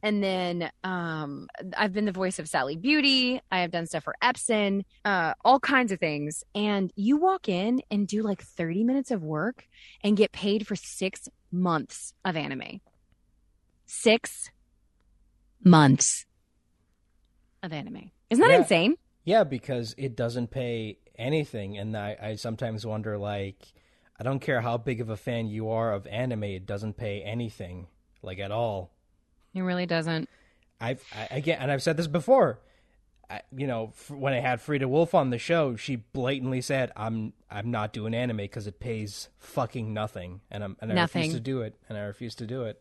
And then um, I've been the voice of Sally Beauty. I have done stuff for Epson, uh, all kinds of things. And you walk in and do like 30 minutes of work and get paid for six months of anime. Six months of anime. Isn't that Yeah. insane? yeah, because it doesn't pay anything. And I, I sometimes wonder, like, I don't care how big of a fan you are of anime, it doesn't pay anything, like, at all. It really doesn't. I've I, again, and I've said this before. I, you know, f- when I had Frida Wolf on the show, she blatantly said, "I'm I'm not doing anime because it pays fucking nothing," and I'm and I Nothing. refuse to do it, and I refuse to do it.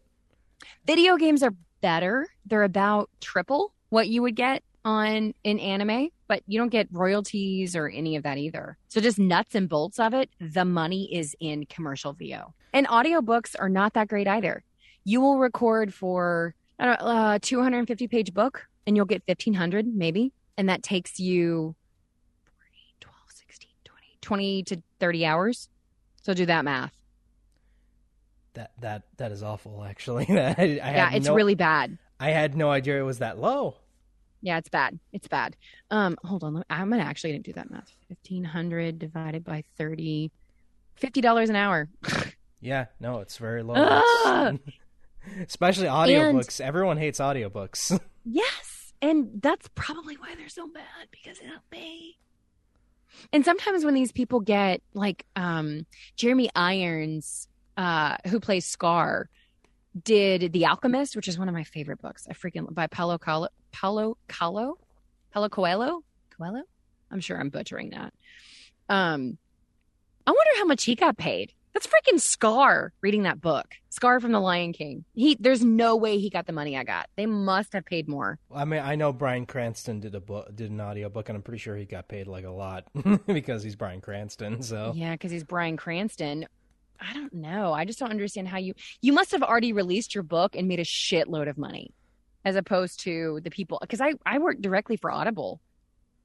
video games are better. They're about triple what you would get on in anime, but you don't get royalties or any of that either. So just nuts and bolts of it, the money is in commercial VO. And audiobooks are not that great either. You will record for a uh, 250 page book and you'll get 1500 maybe, and that takes you 12, 16, 20, 20 to 30 hours. So do that math. That that that is awful, actually. I, I yeah, it's no, really bad. I had no idea it was that low. Yeah, it's bad. It's bad. Um, hold on. I'm gonna actually gonna do that math. Fifteen hundred divided by thirty. Fifty dollars an hour. Yeah, no, it's very low. Especially audiobooks. Everyone hates audiobooks. Yes, and that's probably why they're so bad because they don't pay. And sometimes when these people get like um, Jeremy Irons, uh, who plays Scar, did The Alchemist, which is one of my favorite books. I freaking by Paulo Coelho. Paulo Calo, Paulo Coelho. Coelho. I'm sure I'm butchering that. Um, I wonder how much he got paid. That's freaking Scar reading that book. Scar from The Lion King. He there's no way he got the money I got. They must have paid more. I mean, I know Bryan Cranston did a book, did an audiobook, and I'm pretty sure he got paid like a lot because he's Bryan Cranston. So Yeah, because he's Bryan Cranston. I don't know. I just don't understand how you you must have already released your book and made a shitload of money, as opposed to the people. Because I I worked directly for Audible,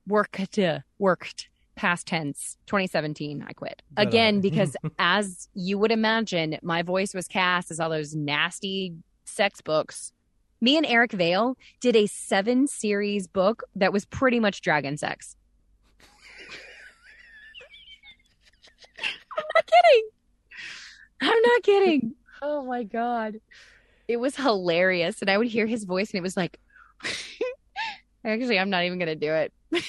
worked worked past tense 2017 i quit again you. because as you would imagine my voice was cast as all those nasty sex books Me and Eric Vale did a seven series book that was pretty much dragon sex. I'm not kidding. I'm not kidding. Oh my God. It was hilarious. And I would hear his voice and it was like, actually, I'm not even going to do it.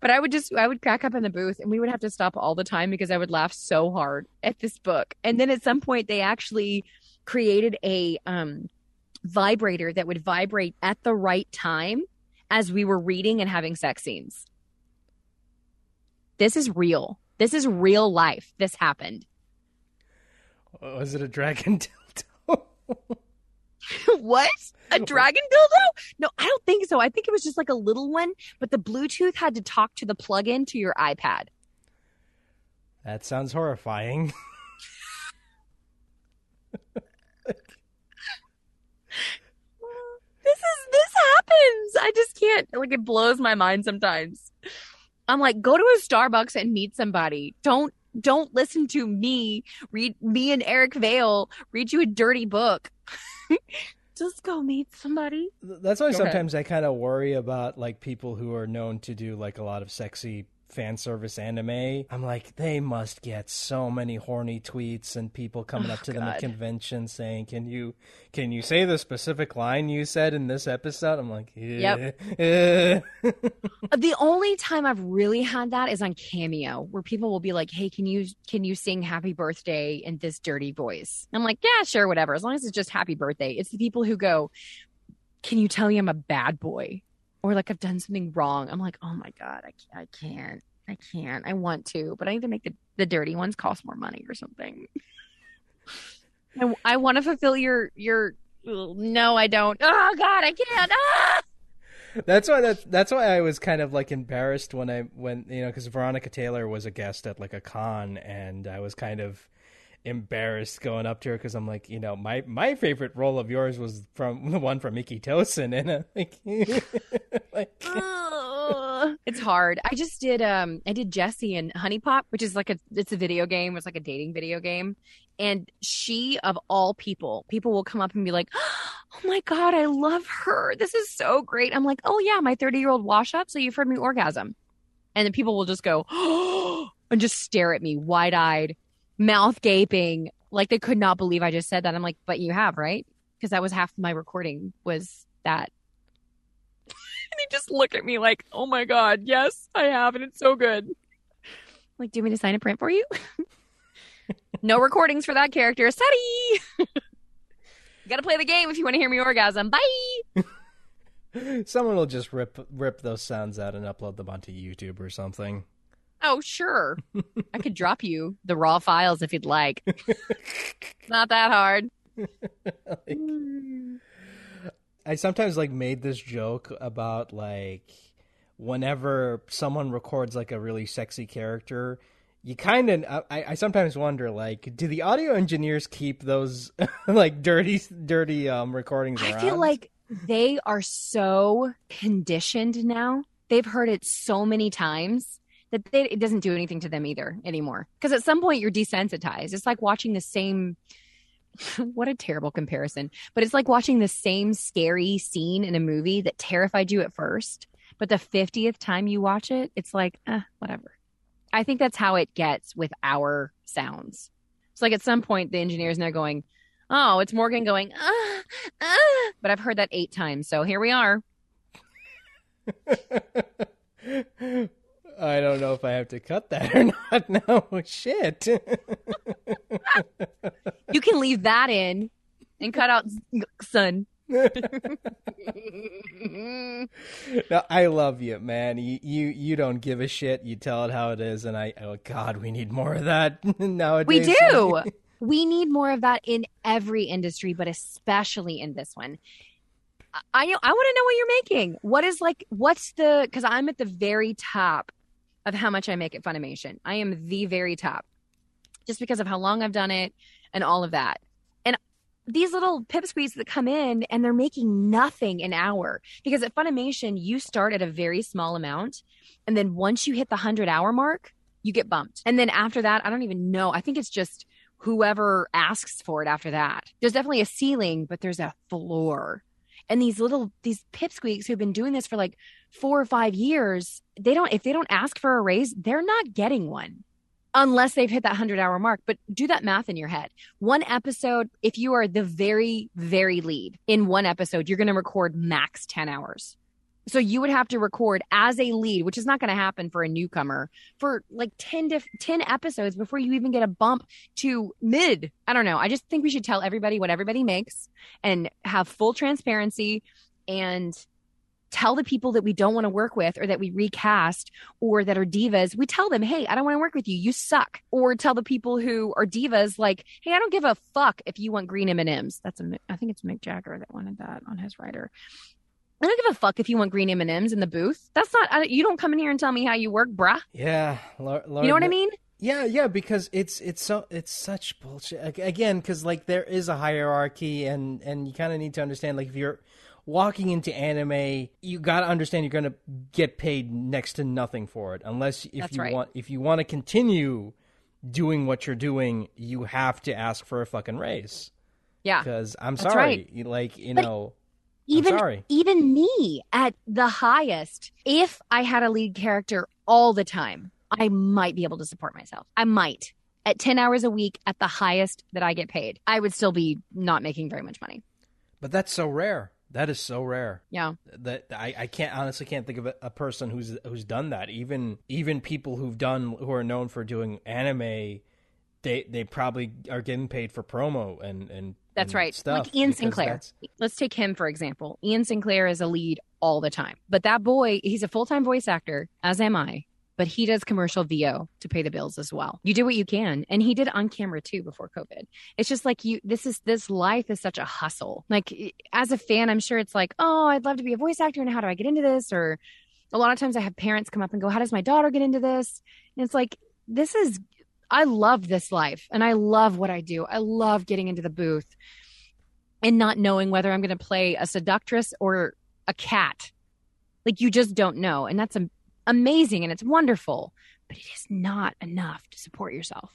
but I would just, I would crack up in the booth and we would have to stop all the time because I would laugh so hard at this book. And then at some point, they actually created a um, vibrator that would vibrate at the right time as we were reading and having sex scenes. This is real. This is real life. This happened. Was it a dragon dildo? what? A dragon dildo? No, I don't think so. I think it was just like a little one, but the Bluetooth had to talk to the plug-in to your iPad. That sounds horrifying. this is this happens. I just can't like it blows my mind sometimes. I'm like, go to a Starbucks and meet somebody. Don't don't listen to me read me and Eric Vale read you a dirty book. just go meet somebody. That's why go sometimes ahead. I kind of worry about like people who are known to do like a lot of sexy fan service anime. I'm like, they must get so many horny tweets and people coming oh, up to God. them at conventions saying, "Can you can you say the specific line you said in this episode?" I'm like, eh, "Yep." The only time I've really had that is on Cameo, where people will be like, "Hey, can you can you sing Happy Birthday in this dirty voice?" I'm like, "Yeah, sure, whatever. As long as it's just Happy Birthday." It's the people who go, "Can you tell me I'm a bad boy?" Or like I've done something wrong. I'm like, oh my God, I, can't, I can't. I can't. I want to, but I need to make the, the dirty ones cost more money or something. I, I want to fulfill your, your, no, I don't. Oh God, I can't. Ah! That's why that's that's why I was kind of like embarrassed when I when you know because Veronica Taylor was a guest at like a con and I was kind of embarrassed going up to her because I'm like, you know, my my favorite role of yours was from the one from Ikki Tousen, and uh, like, like it's hard. I just did um I did Jessie and HuniePop, which is like a it's a video game. It's like a dating video game, and she of all people, people will come up and be like, "Oh my god, I love her. This is so great." I'm like, "Oh yeah, my 30 year old wash up. So you've heard me orgasm," and then people will just go, "Oh," and just stare at me wide eyed mouth gaping, like they could not believe I just said that. I'm like, but you have, right? Because that was half my recording was that. and they just look at me like, oh my God, yes, I have, and it's so good. Like, do you want me to sign a print for you? no recordings for that character. Study. you gotta play the game if you want to hear me orgasm. Bye. Someone will just rip rip those sounds out and upload them onto YouTube or something. Oh, sure. I could drop you the raw files if you'd like. Not that hard. like, I sometimes like made this joke about like whenever someone records like a really sexy character, you kind of I, I sometimes wonder like do the audio engineers keep those like dirty dirty um recordings I feel like they are so conditioned now. They've heard it so many times that they, it doesn't do anything to them either anymore. Because at some point you're desensitized. It's like watching the same. what a terrible comparison. But it's like watching the same scary scene in a movie that terrified you at first, but the 50th time you watch it, it's like, eh, whatever. I think that's how it gets with our sounds. It's like at some point the engineer's now going, oh, it's Morgan going, ah, ah. But I've heard that eight times. So here we are. I don't know if I have to cut that or not. No, shit. you can leave that in and cut out son. no, I love you, man. You, you you don't give a shit. You tell it how it is, and I oh god, we need more of that nowadays. We do. we need more of that in every industry, but especially in this one. I I, I want to know what you're making. What is like? What's the? Because I'm at the very top of how much I make at Funimation. I am the very top just because of how long I've done it and all of that. And these little pipsqueaks that come in and they're making nothing an hour because at Funimation, you start at a very small amount. And then once you hit the 100 hour mark, you get bumped. And then after that, I don't even know. I think it's just whoever asks for it after that. There's definitely a ceiling, but there's a floor. And these little these pipsqueaks who've been doing this for like four or five years, they don't if they don't ask for a raise, they're not getting one unless they've hit that 100 hour mark. But do that math in your head. One episode, if you are the very, very lead in one episode, you're going to record max 10 hours. So you would have to record as a lead, which is not going to happen for a newcomer for like 10 diff- 10 episodes before you even get a bump to mid. I don't know. I just think we should tell everybody what everybody makes and have full transparency and tell the people that we don't want to work with or that we recast or that are divas, we tell them, hey, I don't want to work with you. You suck. Or tell the people who are divas, like, hey, I don't give a fuck if you want green M&Ms. That's a, I think it's Mick Jagger that wanted that on his writer. I don't give a fuck if you want green M and M's in the booth. That's not. I, you don't come in here and tell me how you work, bruh. Yeah, Lord, you know what I mean? Yeah, yeah, because it's it's so it's such bullshit. Again, because like there is a hierarchy, and and you kind of need to understand like if you're walking into anime, you got to understand you're going to get paid next to nothing for it, unless if That's you right. want if you want to continue doing what you're doing, you have to ask for a fucking raise. Yeah. Because I'm That's sorry, you like you But know. even sorry. even me at the highest if i had a lead character all the time i might be able to support myself i might at 10 hours a week at the highest that i get paid i would still be not making very much money But that's so rare. That is so rare. yeah. That I, I can't honestly can't think of a, a person who's who's done that. Even even people who've done who are known for doing anime, they they probably are getting paid for promo and and that's and right. Stuff like ian sinclair. let's take him for example. Ian sinclair is a lead all the time. But that boy he's a full-time voice actor as am i but he does commercial VO to pay the bills as well. You do what you can. And he did on camera too before COVID. It's just like you, this is, this life is such a hustle. Like as a fan, I'm sure it's like, oh, I'd love to be a voice actor and how do I get into this? Or a lot of times I have parents come up and go, how does my daughter get into this? And it's like, this is, I love this life and I love what I do. I love getting into the booth and not knowing whether I'm going to play a seductress or a cat. Like you just don't know. And that's a, amazing and it's wonderful, but it is not enough to support yourself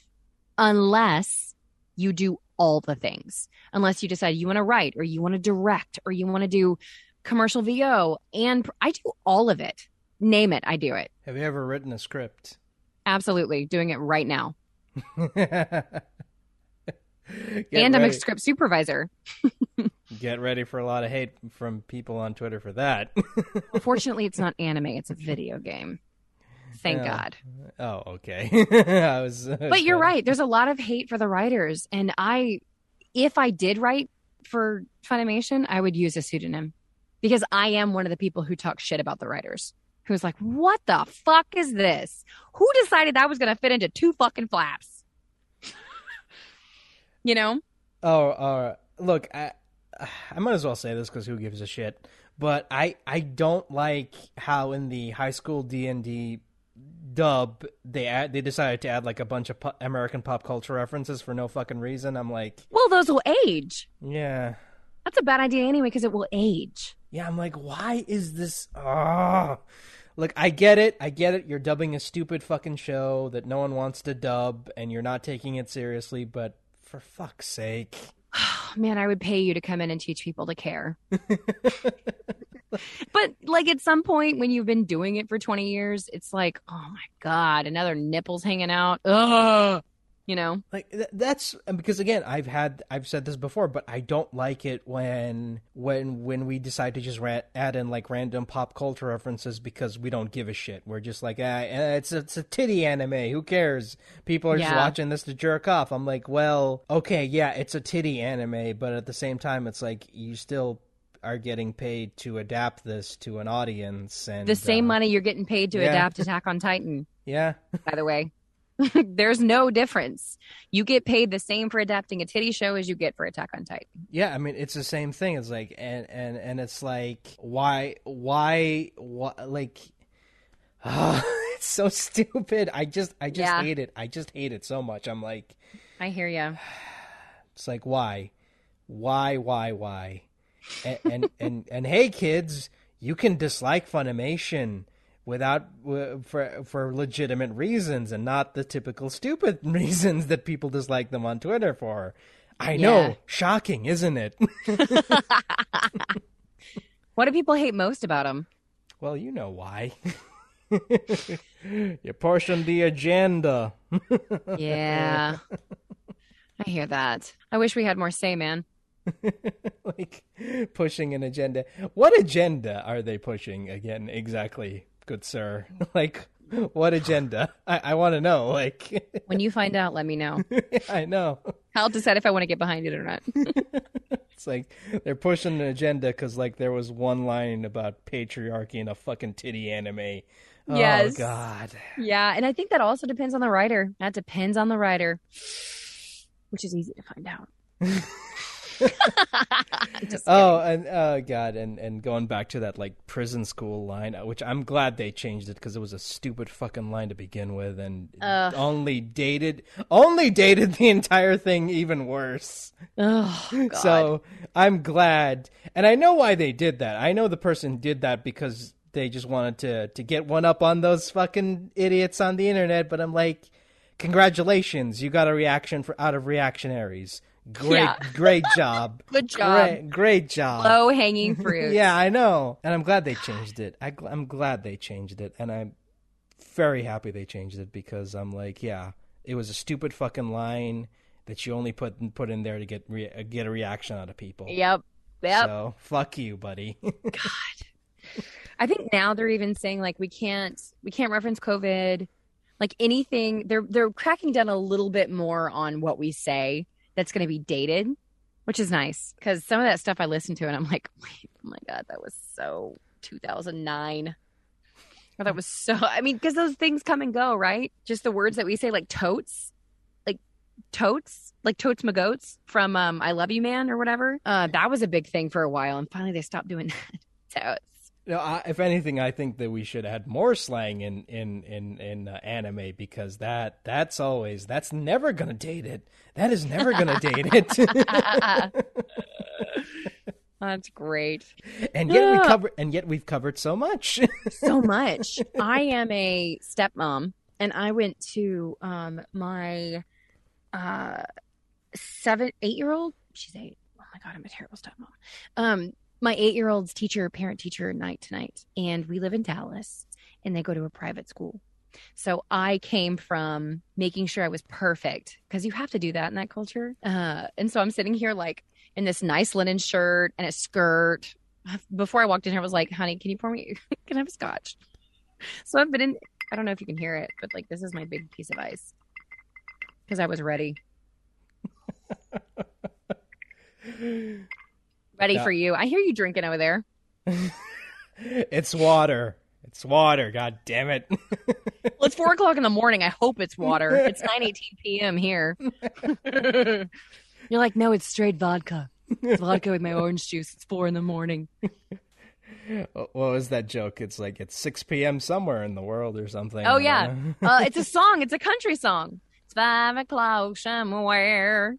unless you do all the things. Unless you decide you want to write or you want to direct or you want to do commercial VO. And I do all of it. Name it, I do it. Have you ever written a script? Absolutely. Doing it right now. And I'm a script supervisor. Get ready for a lot of hate from people on Twitter for that. Fortunately, it's not anime, it's a video game. Thank Yeah. God. oh, okay. I was, but you're right there's a lot of hate for the writers and i if i did write for funimation i would use a pseudonym because i am one of the people who talk shit about the writers who's like what the fuck is this who decided that was going to fit into two fucking flaps you know Oh, uh, look, I, I might as well say this because who gives a shit? But I, I don't like how in the high school D and D dub they add, they decided to add like a bunch of American pop culture references for no fucking reason. I'm like, well those will age yeah, that's a bad idea anyway because it will age yeah. I'm like, why is this? Ah, look, I get it, I get it. You're dubbing a stupid fucking show that no one wants to dub, and you're not taking it seriously. But for fuck's sake. man, I would pay you to come in and teach people to care. but like at some point when you've been doing it for 20 years, it's like, oh my God, another nipples hanging out. Ugh. You know? like th- that's because again i've had i've said this before but i don't like it when when when we decide to just add in like random pop culture references because we don't give a shit we're just like ah, eh, it's it's a titty anime who cares people are just watching this to jerk off i'm like well okay yeah it's a titty anime but at the same time it's like you still are getting paid to adapt this to an audience and The same uh, money you're getting paid to yeah. adapt Attack on Titan, yeah by the way. There's no difference. You get paid the same for adapting a titty show as you get for Attack on Titan. Yeah, I mean it's the same thing. It's like and and and it's like why why why like it's so stupid. I just I just Yeah. hate it. I just hate it so much. I'm like I hear you. it's like why? Why why why? And and and, and hey kids, you can dislike Funimation, without uh, for for legitimate reasons and not the typical stupid reasons that people dislike them on Twitter for. I Yeah. know, shocking, isn't it? What do people hate most about him? well, you know why. You're pushing the agenda. Yeah. I hear that. I wish we had more say, man. like pushing an agenda. What agenda are they pushing again exactly, good sir? like what agenda? I, I want to know. Like When you find out, let me know. I know. I'll decide if I want to get behind it or not. It's like they're pushing an agenda because like there was one line about patriarchy in a fucking titty anime. Oh, yes. Oh God. yeah, and I think that also depends on the writer. That depends on the writer, which is easy to find out. Oh, and oh god, and and going back to that like prison school line, uh, which I'm glad they changed it because it was a stupid fucking line to begin with, and Ugh. only dated only dated the entire thing even worse. Oh, God. So I'm glad, and I know why they did that. I know the person did that because they just wanted to to get one up on those fucking idiots on the internet. But I'm like, congratulations, you got a reaction for out of reactionaries. Great, Yeah. great job. Good job. Great, great job. Low hanging fruit. Yeah, I know, and I'm glad they changed it. I, I'm glad they changed it, and I'm very happy they changed it because I'm like, yeah, it was a stupid fucking line that you only put put in there to get re- uh, get a reaction out of people. Yep. Yep. So fuck you, buddy. God. I think now they're even saying like we can't we can't reference COVID, like anything. They're they're cracking down a little bit more on what we say that's going to be dated, which is nice because some of that stuff I listen to and I'm like, wait, oh my god, that was so 2009. Or that was so. I mean, because those things come and go, right? Just the words that we say, like totes, like totes, like totes my goats from um, "I Love You Man" or whatever. Uh, that was a big thing for a while, and finally they stopped doing that. totes. No, I, if anything, I think that we should add more slang in in in in uh, anime because that that's always that's never gonna date it. That is never gonna date it. That's great. and yet we cover and yet we've covered so much. So much. I am a stepmom and I went to um my uh seven eight year old she's eight. Oh my god, I'm a terrible stepmom. Um my eight year old's teacher, parent teacher night tonight. And we live in Dallas and they go to a private school. So I came from making sure I was perfect because you have to do that in that culture. Uh, and so I'm sitting here like in this nice linen shirt and a skirt. Before I walked in here, I was like, honey, can you pour me, can I have a scotch? So I've been in, I don't know if you can hear it, but like this is my big piece of ice because I was ready. Ready Yeah. for you. I hear you drinking over there. it's water. It's water. God damn it. Well, it's four o'clock in the morning. I hope it's water. It's nine eighteen p.m. here. You're like, no, it's straight vodka. It's vodka with my orange juice. It's four in the morning. what was that joke? It's like it's 6 p.m. somewhere in the world or something. Oh yeah, uh, it's a song. It's a country song. It's five o'clock somewhere,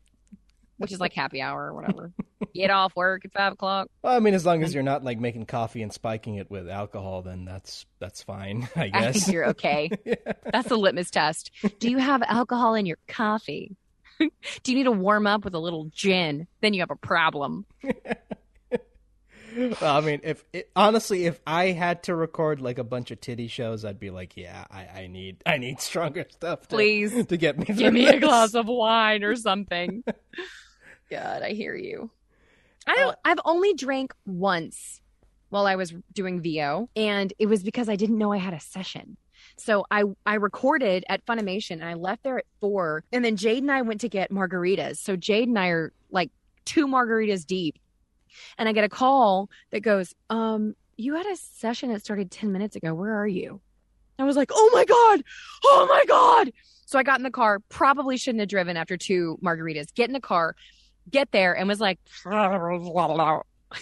which is like happy hour or whatever. Get off work at five o'clock. Well, I mean, as long as you're not like making coffee and spiking it with alcohol, then that's that's fine, I I guess. think you're okay. That's the litmus test. Do you have alcohol in your coffee? Do you need to warm up with a little gin? Then you have a problem. Well, I mean, if it, honestly, if I had to record like a bunch of titty shows, I'd be like, yeah, I, I need I need stronger stuff to, Please. to get me Give me a glass of wine or something. God, I hear you. I don't, I've only drank once while I was doing VO, and it was because I didn't know I had a session. So I I recorded at Funimation and I left there at four, and then Jade and I went to get margaritas. So Jade and I are like two margaritas deep, and I get a call that goes, "Um, you had a session that started ten minutes ago. Where are you?" I was like, "Oh my god, oh my god!" So I got in the car. Probably shouldn't have driven after two margaritas. Get in the car, get there, and was like,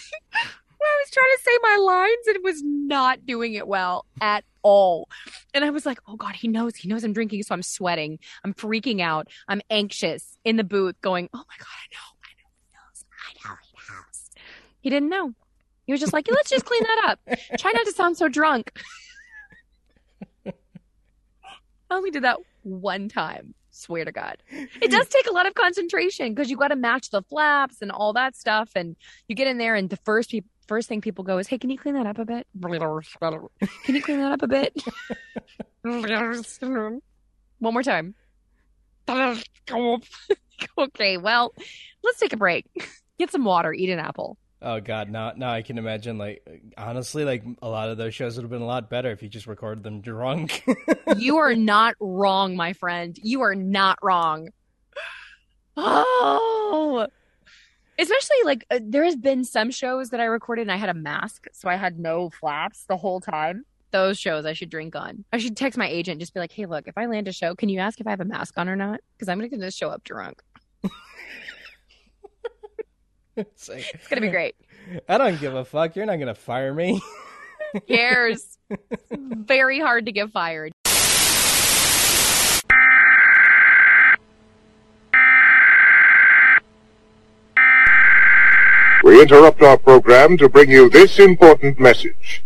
I was trying to say my lines and was not doing it well at all. And I was like, oh God, he knows. He knows I'm drinking. So I'm sweating. I'm freaking out. I'm anxious in the booth going, oh my God, I know. I know he knows. I know he knows. He didn't know. He was just like, let's just clean that up. Try not to sound so drunk. I only did that one time. Swear to God. It does take a lot of concentration because you got to match the flaps and all that stuff. And you get in there, and the first pe- first thing people go is, "Hey, can you clean that up a bit? Can you clean that up a bit?" One more time. okay, well, let's take a break. Get some water, eat an apple. Oh God, now now I can imagine. Like honestly, like a lot of those shows would have been a lot better if you just recorded them drunk. you are not wrong, my friend. You are not wrong. Oh, especially like uh, there has been some shows that I recorded and I had a mask, so I had no flaps the whole time. Those shows I should drink on. I should text my agent, just be like, "Hey, look, if I land a show, can you ask if I have a mask on or not? Because I'm gonna just show up drunk." it's, like, it's gonna be great. I don't give a fuck. You're not gonna fire me. cares? very hard to get fired. We interrupt our program to bring you this important message.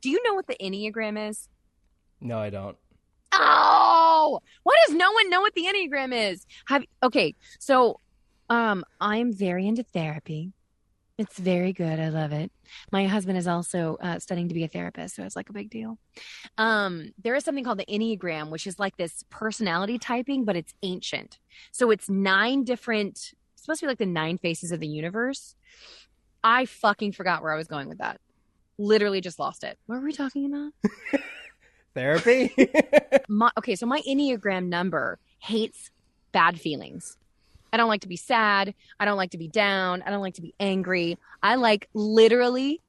Do you know what the Enneagram is? No, I don't. Oh, why does no one know what the Enneagram is? Have okay, so um I'm very into therapy. It's very good. I love it. My husband is also uh, studying to be a therapist, so it's like a big deal. Um, there is something called the Enneagram, which is like this personality typing, but it's ancient. So it's nine different, it's supposed to be like the nine faces of the universe. I fucking forgot where I was going with that. Literally just lost it. What were we talking about? Therapy? my, okay, so my Enneagram number hates bad feelings. I don't like to be sad. I don't like to be down. I don't like to be angry. I like literally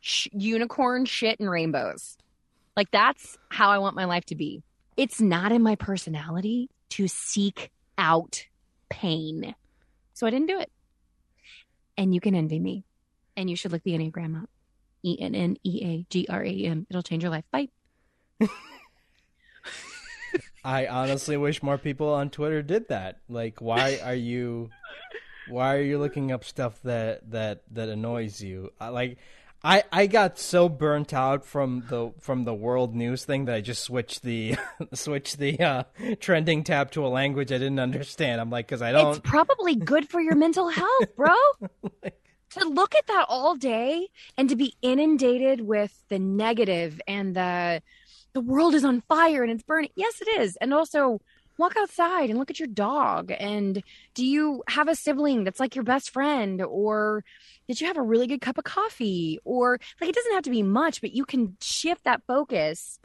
sh- unicorn shit and rainbows. Like that's how I want my life to be. It's not in my personality to seek out pain. So I didn't do it. And you can envy me. And you should look the Enneagram up. E N N E A G R A M. It'll change your life. Bye. I honestly wish more people on Twitter did that. Like, why are you, why are you looking up stuff that that that annoys you? I, like, I I got so burnt out from the from the world news thing that I just switched the switched the uh, trending tab to a language I didn't understand. I'm like, because I don't. It's probably good for your mental health, bro. like, to look at that all day and to be inundated with the negative and the the world is on fire and it's burning. Yes, it is. And also walk outside and look at your dog. And do you have a sibling that's like your best friend? Or did you have a really good cup of coffee? Or like it doesn't have to be much, but you can shift that focus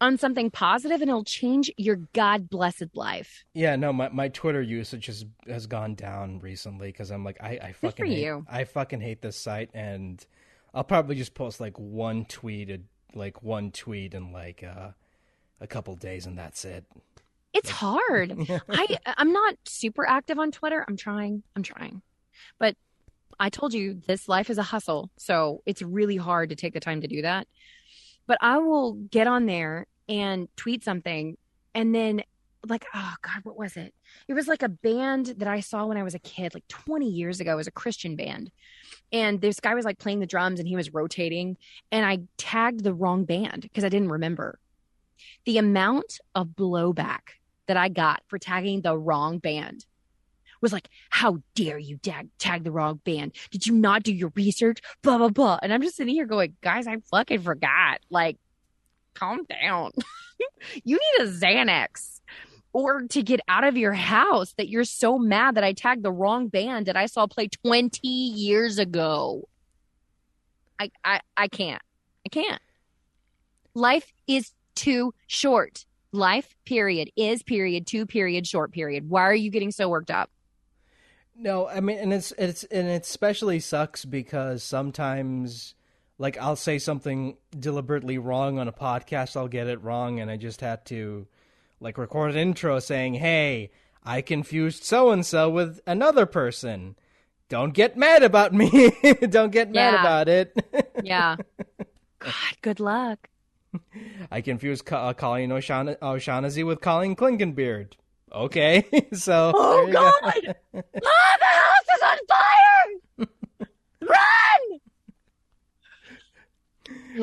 on something positive and it'll change your God blessed life. Yeah, no, my, my Twitter usage has has gone down recently because I'm like I, I fucking hate, you. I fucking hate this site and I'll probably just post like one tweet a like one tweet in like uh, a couple days, and that's it. It's hard. I I'm not super active on Twitter. I'm trying. I'm trying, but I told you this life is a hustle, so it's really hard to take the time to do that. But I will get on there and tweet something, and then like oh god what was it? It was like a band that i saw when i was a kid like 20 years ago was a christian band. And this guy was like playing the drums and he was rotating and i tagged the wrong band because i didn't remember. The amount of blowback that i got for tagging the wrong band was like how dare you tag, tag the wrong band? Did you not do your research? Blah blah blah. And i'm just sitting here going guys i fucking forgot. Like calm down. You need a xanax or to get out of your house that you're so mad that I tagged the wrong band that I saw play 20 years ago. I I I can't. I can't. Life is too short. Life period is period two period short period. Why are you getting so worked up? No, I mean and it's it's and it especially sucks because sometimes like I'll say something deliberately wrong on a podcast, I'll get it wrong and I just had to like record an intro saying, "Hey, I confused so and so with another person. Don't get mad about me. Don't get mad Yeah. about it." Yeah. God, good luck. I confused uh, Colleen O'Shaughnessy, O'Shaughnessy with Colleen Clinkenbeard. Okay, so Oh you go. God! ah, the house is on fire! Run!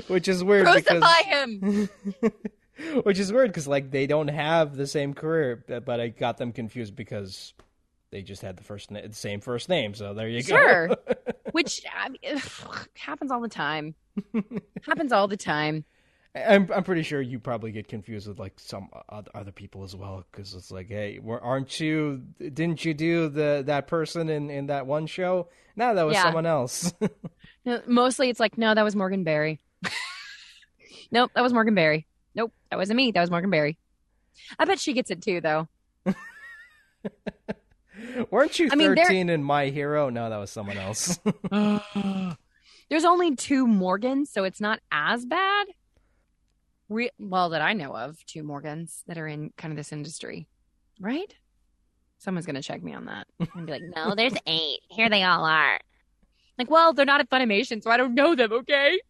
which is weird Crucify because him. which is weird because like they don't have the same career, but I got them confused because they just had the first na- the same first name. So there you Sure. go. Sure, which I mean, ugh, happens all the time. happens all the time. I'm I'm pretty sure you probably get confused with like some other people as well because it's like, hey, aren't you? Didn't you do the that person in in that one show? No, that was Yeah. someone else. No, Mostly it's like, no, that was Morgan Berry. nope, that was Morgan Berry. Nope, that wasn't me. That was Morgan Berry. I bet she gets it too, though. Weren't you I mean, there- 13 in My Hero? No, that was someone else. There's only two Morgans, so it's not as bad. Re- well, that I know of, two Morgans that are in kind of this industry, right? Someone's gonna check me on that and be like, "No, there's eight. Here they all are." Like, well, they're not at Funimation, so I don't know them. Okay.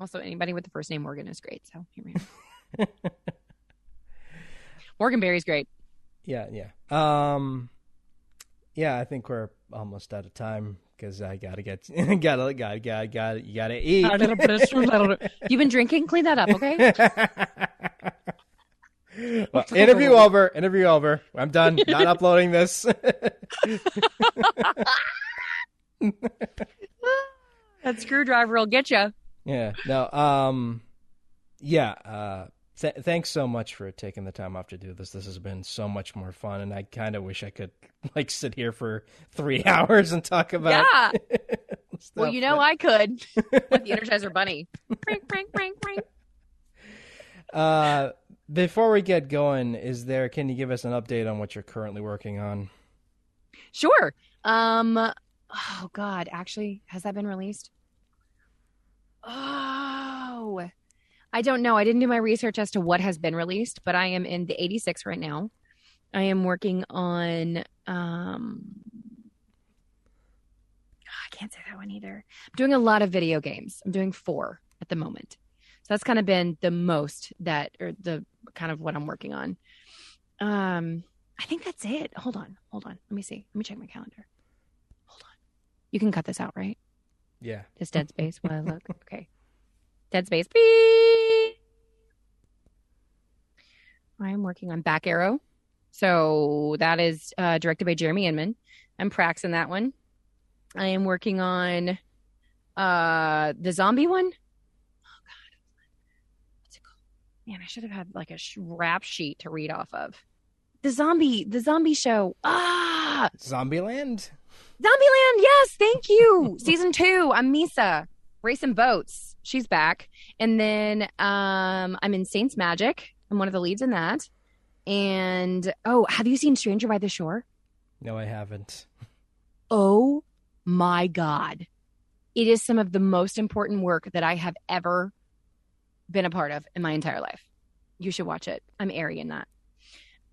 Also, anybody with the first name Morgan is great. So here we are. Morgan Berry's great. yeah, yeah. Um, yeah, I think we're almost out of time because I gotta get gotta gotta gotta gotta you gotta eat. You've been drinking. Clean that up, okay? Well, interview over. Interview over. I'm done. Not uploading this. that screwdriver will get you. Yeah. No. Um. Yeah. Uh. Th- thanks so much for taking the time off to do this. This has been so much more fun, and I kind of wish I could like sit here for three hours and talk about. Yeah. stuff, Well, you know but- I could with the Energizer Bunny. Prank, prank, prank, prank. Uh, before we get going, is there? Can you give us an update on what you're currently working on? Sure. Um. Oh God, actually, has that been released? Oh, I don't know. I didn't do my research as to what has been released, but I am in the 86 right now. I am working on. Um. I can't say that one either. I'm doing a lot of video games. I'm doing four at the moment. So that's kind of been the most that, or the kind of what I'm working on. Um, I think that's it. Hold on, hold on. Let me see. Let me check my calendar. Hold on. You can cut this out, right? Yeah. Just dead space while I look. Okay. Dead space. Beep. I am working on Back Arrow. So that is uh, directed by Jeremy Inman. I'm Prax in that one. I am working on uh, the zombie one. Oh, God. What's it called? Man, I should have had like a sh- rap sheet to read off of. The zombie, the zombie show. Ah, Zombieland. Zombieland, yes, thank you. Season two, I'm Misa, racing boats. She's back, and then um, I'm in Saints Magic. I'm one of the leads in that. And oh, have you seen Stranger by the Shore? No, I haven't. Oh my god, it is some of the most important work that I have ever been a part of in my entire life. You should watch it. I'm airy in that.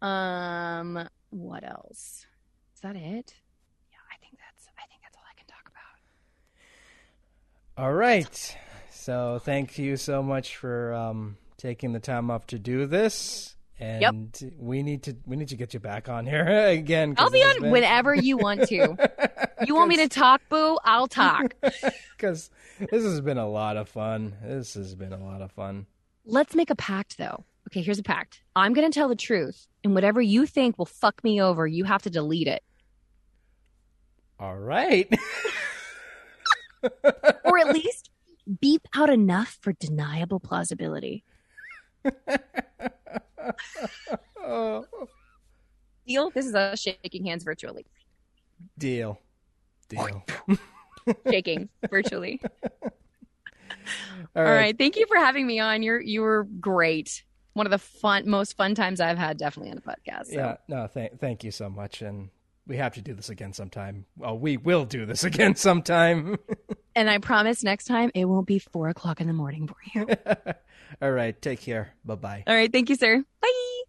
Um, what else? Is that it? Yeah, I think that's. I think that's all I can talk about. All right. So thank you so much for um, taking the time off to do this. And we need to we need to get you back on here again. I'll be on been- whenever you want to. You want me to talk, boo? I'll talk. Because this has been a lot of fun. This has been a lot of fun. Let's make a pact, though. Okay, here's a pact. I'm going to tell the truth, and whatever you think will fuck me over, you have to delete it, All right. Or at least beep out enough for deniable plausibility. oh, Deal? This is us shaking hands virtually. deal. Deal. Shaking virtually. All All right. right. Thank you for having me on. You're you were great. One of the fun, most fun times I've had, definitely on a podcast. So. Yeah. No. Thank. Thank you so much. And we have to do this again sometime. Well, we will do this again sometime. And I promise next time it won't be four o'clock in the morning for you. All right. Take care. Bye bye. All right. Thank you, sir. Bye.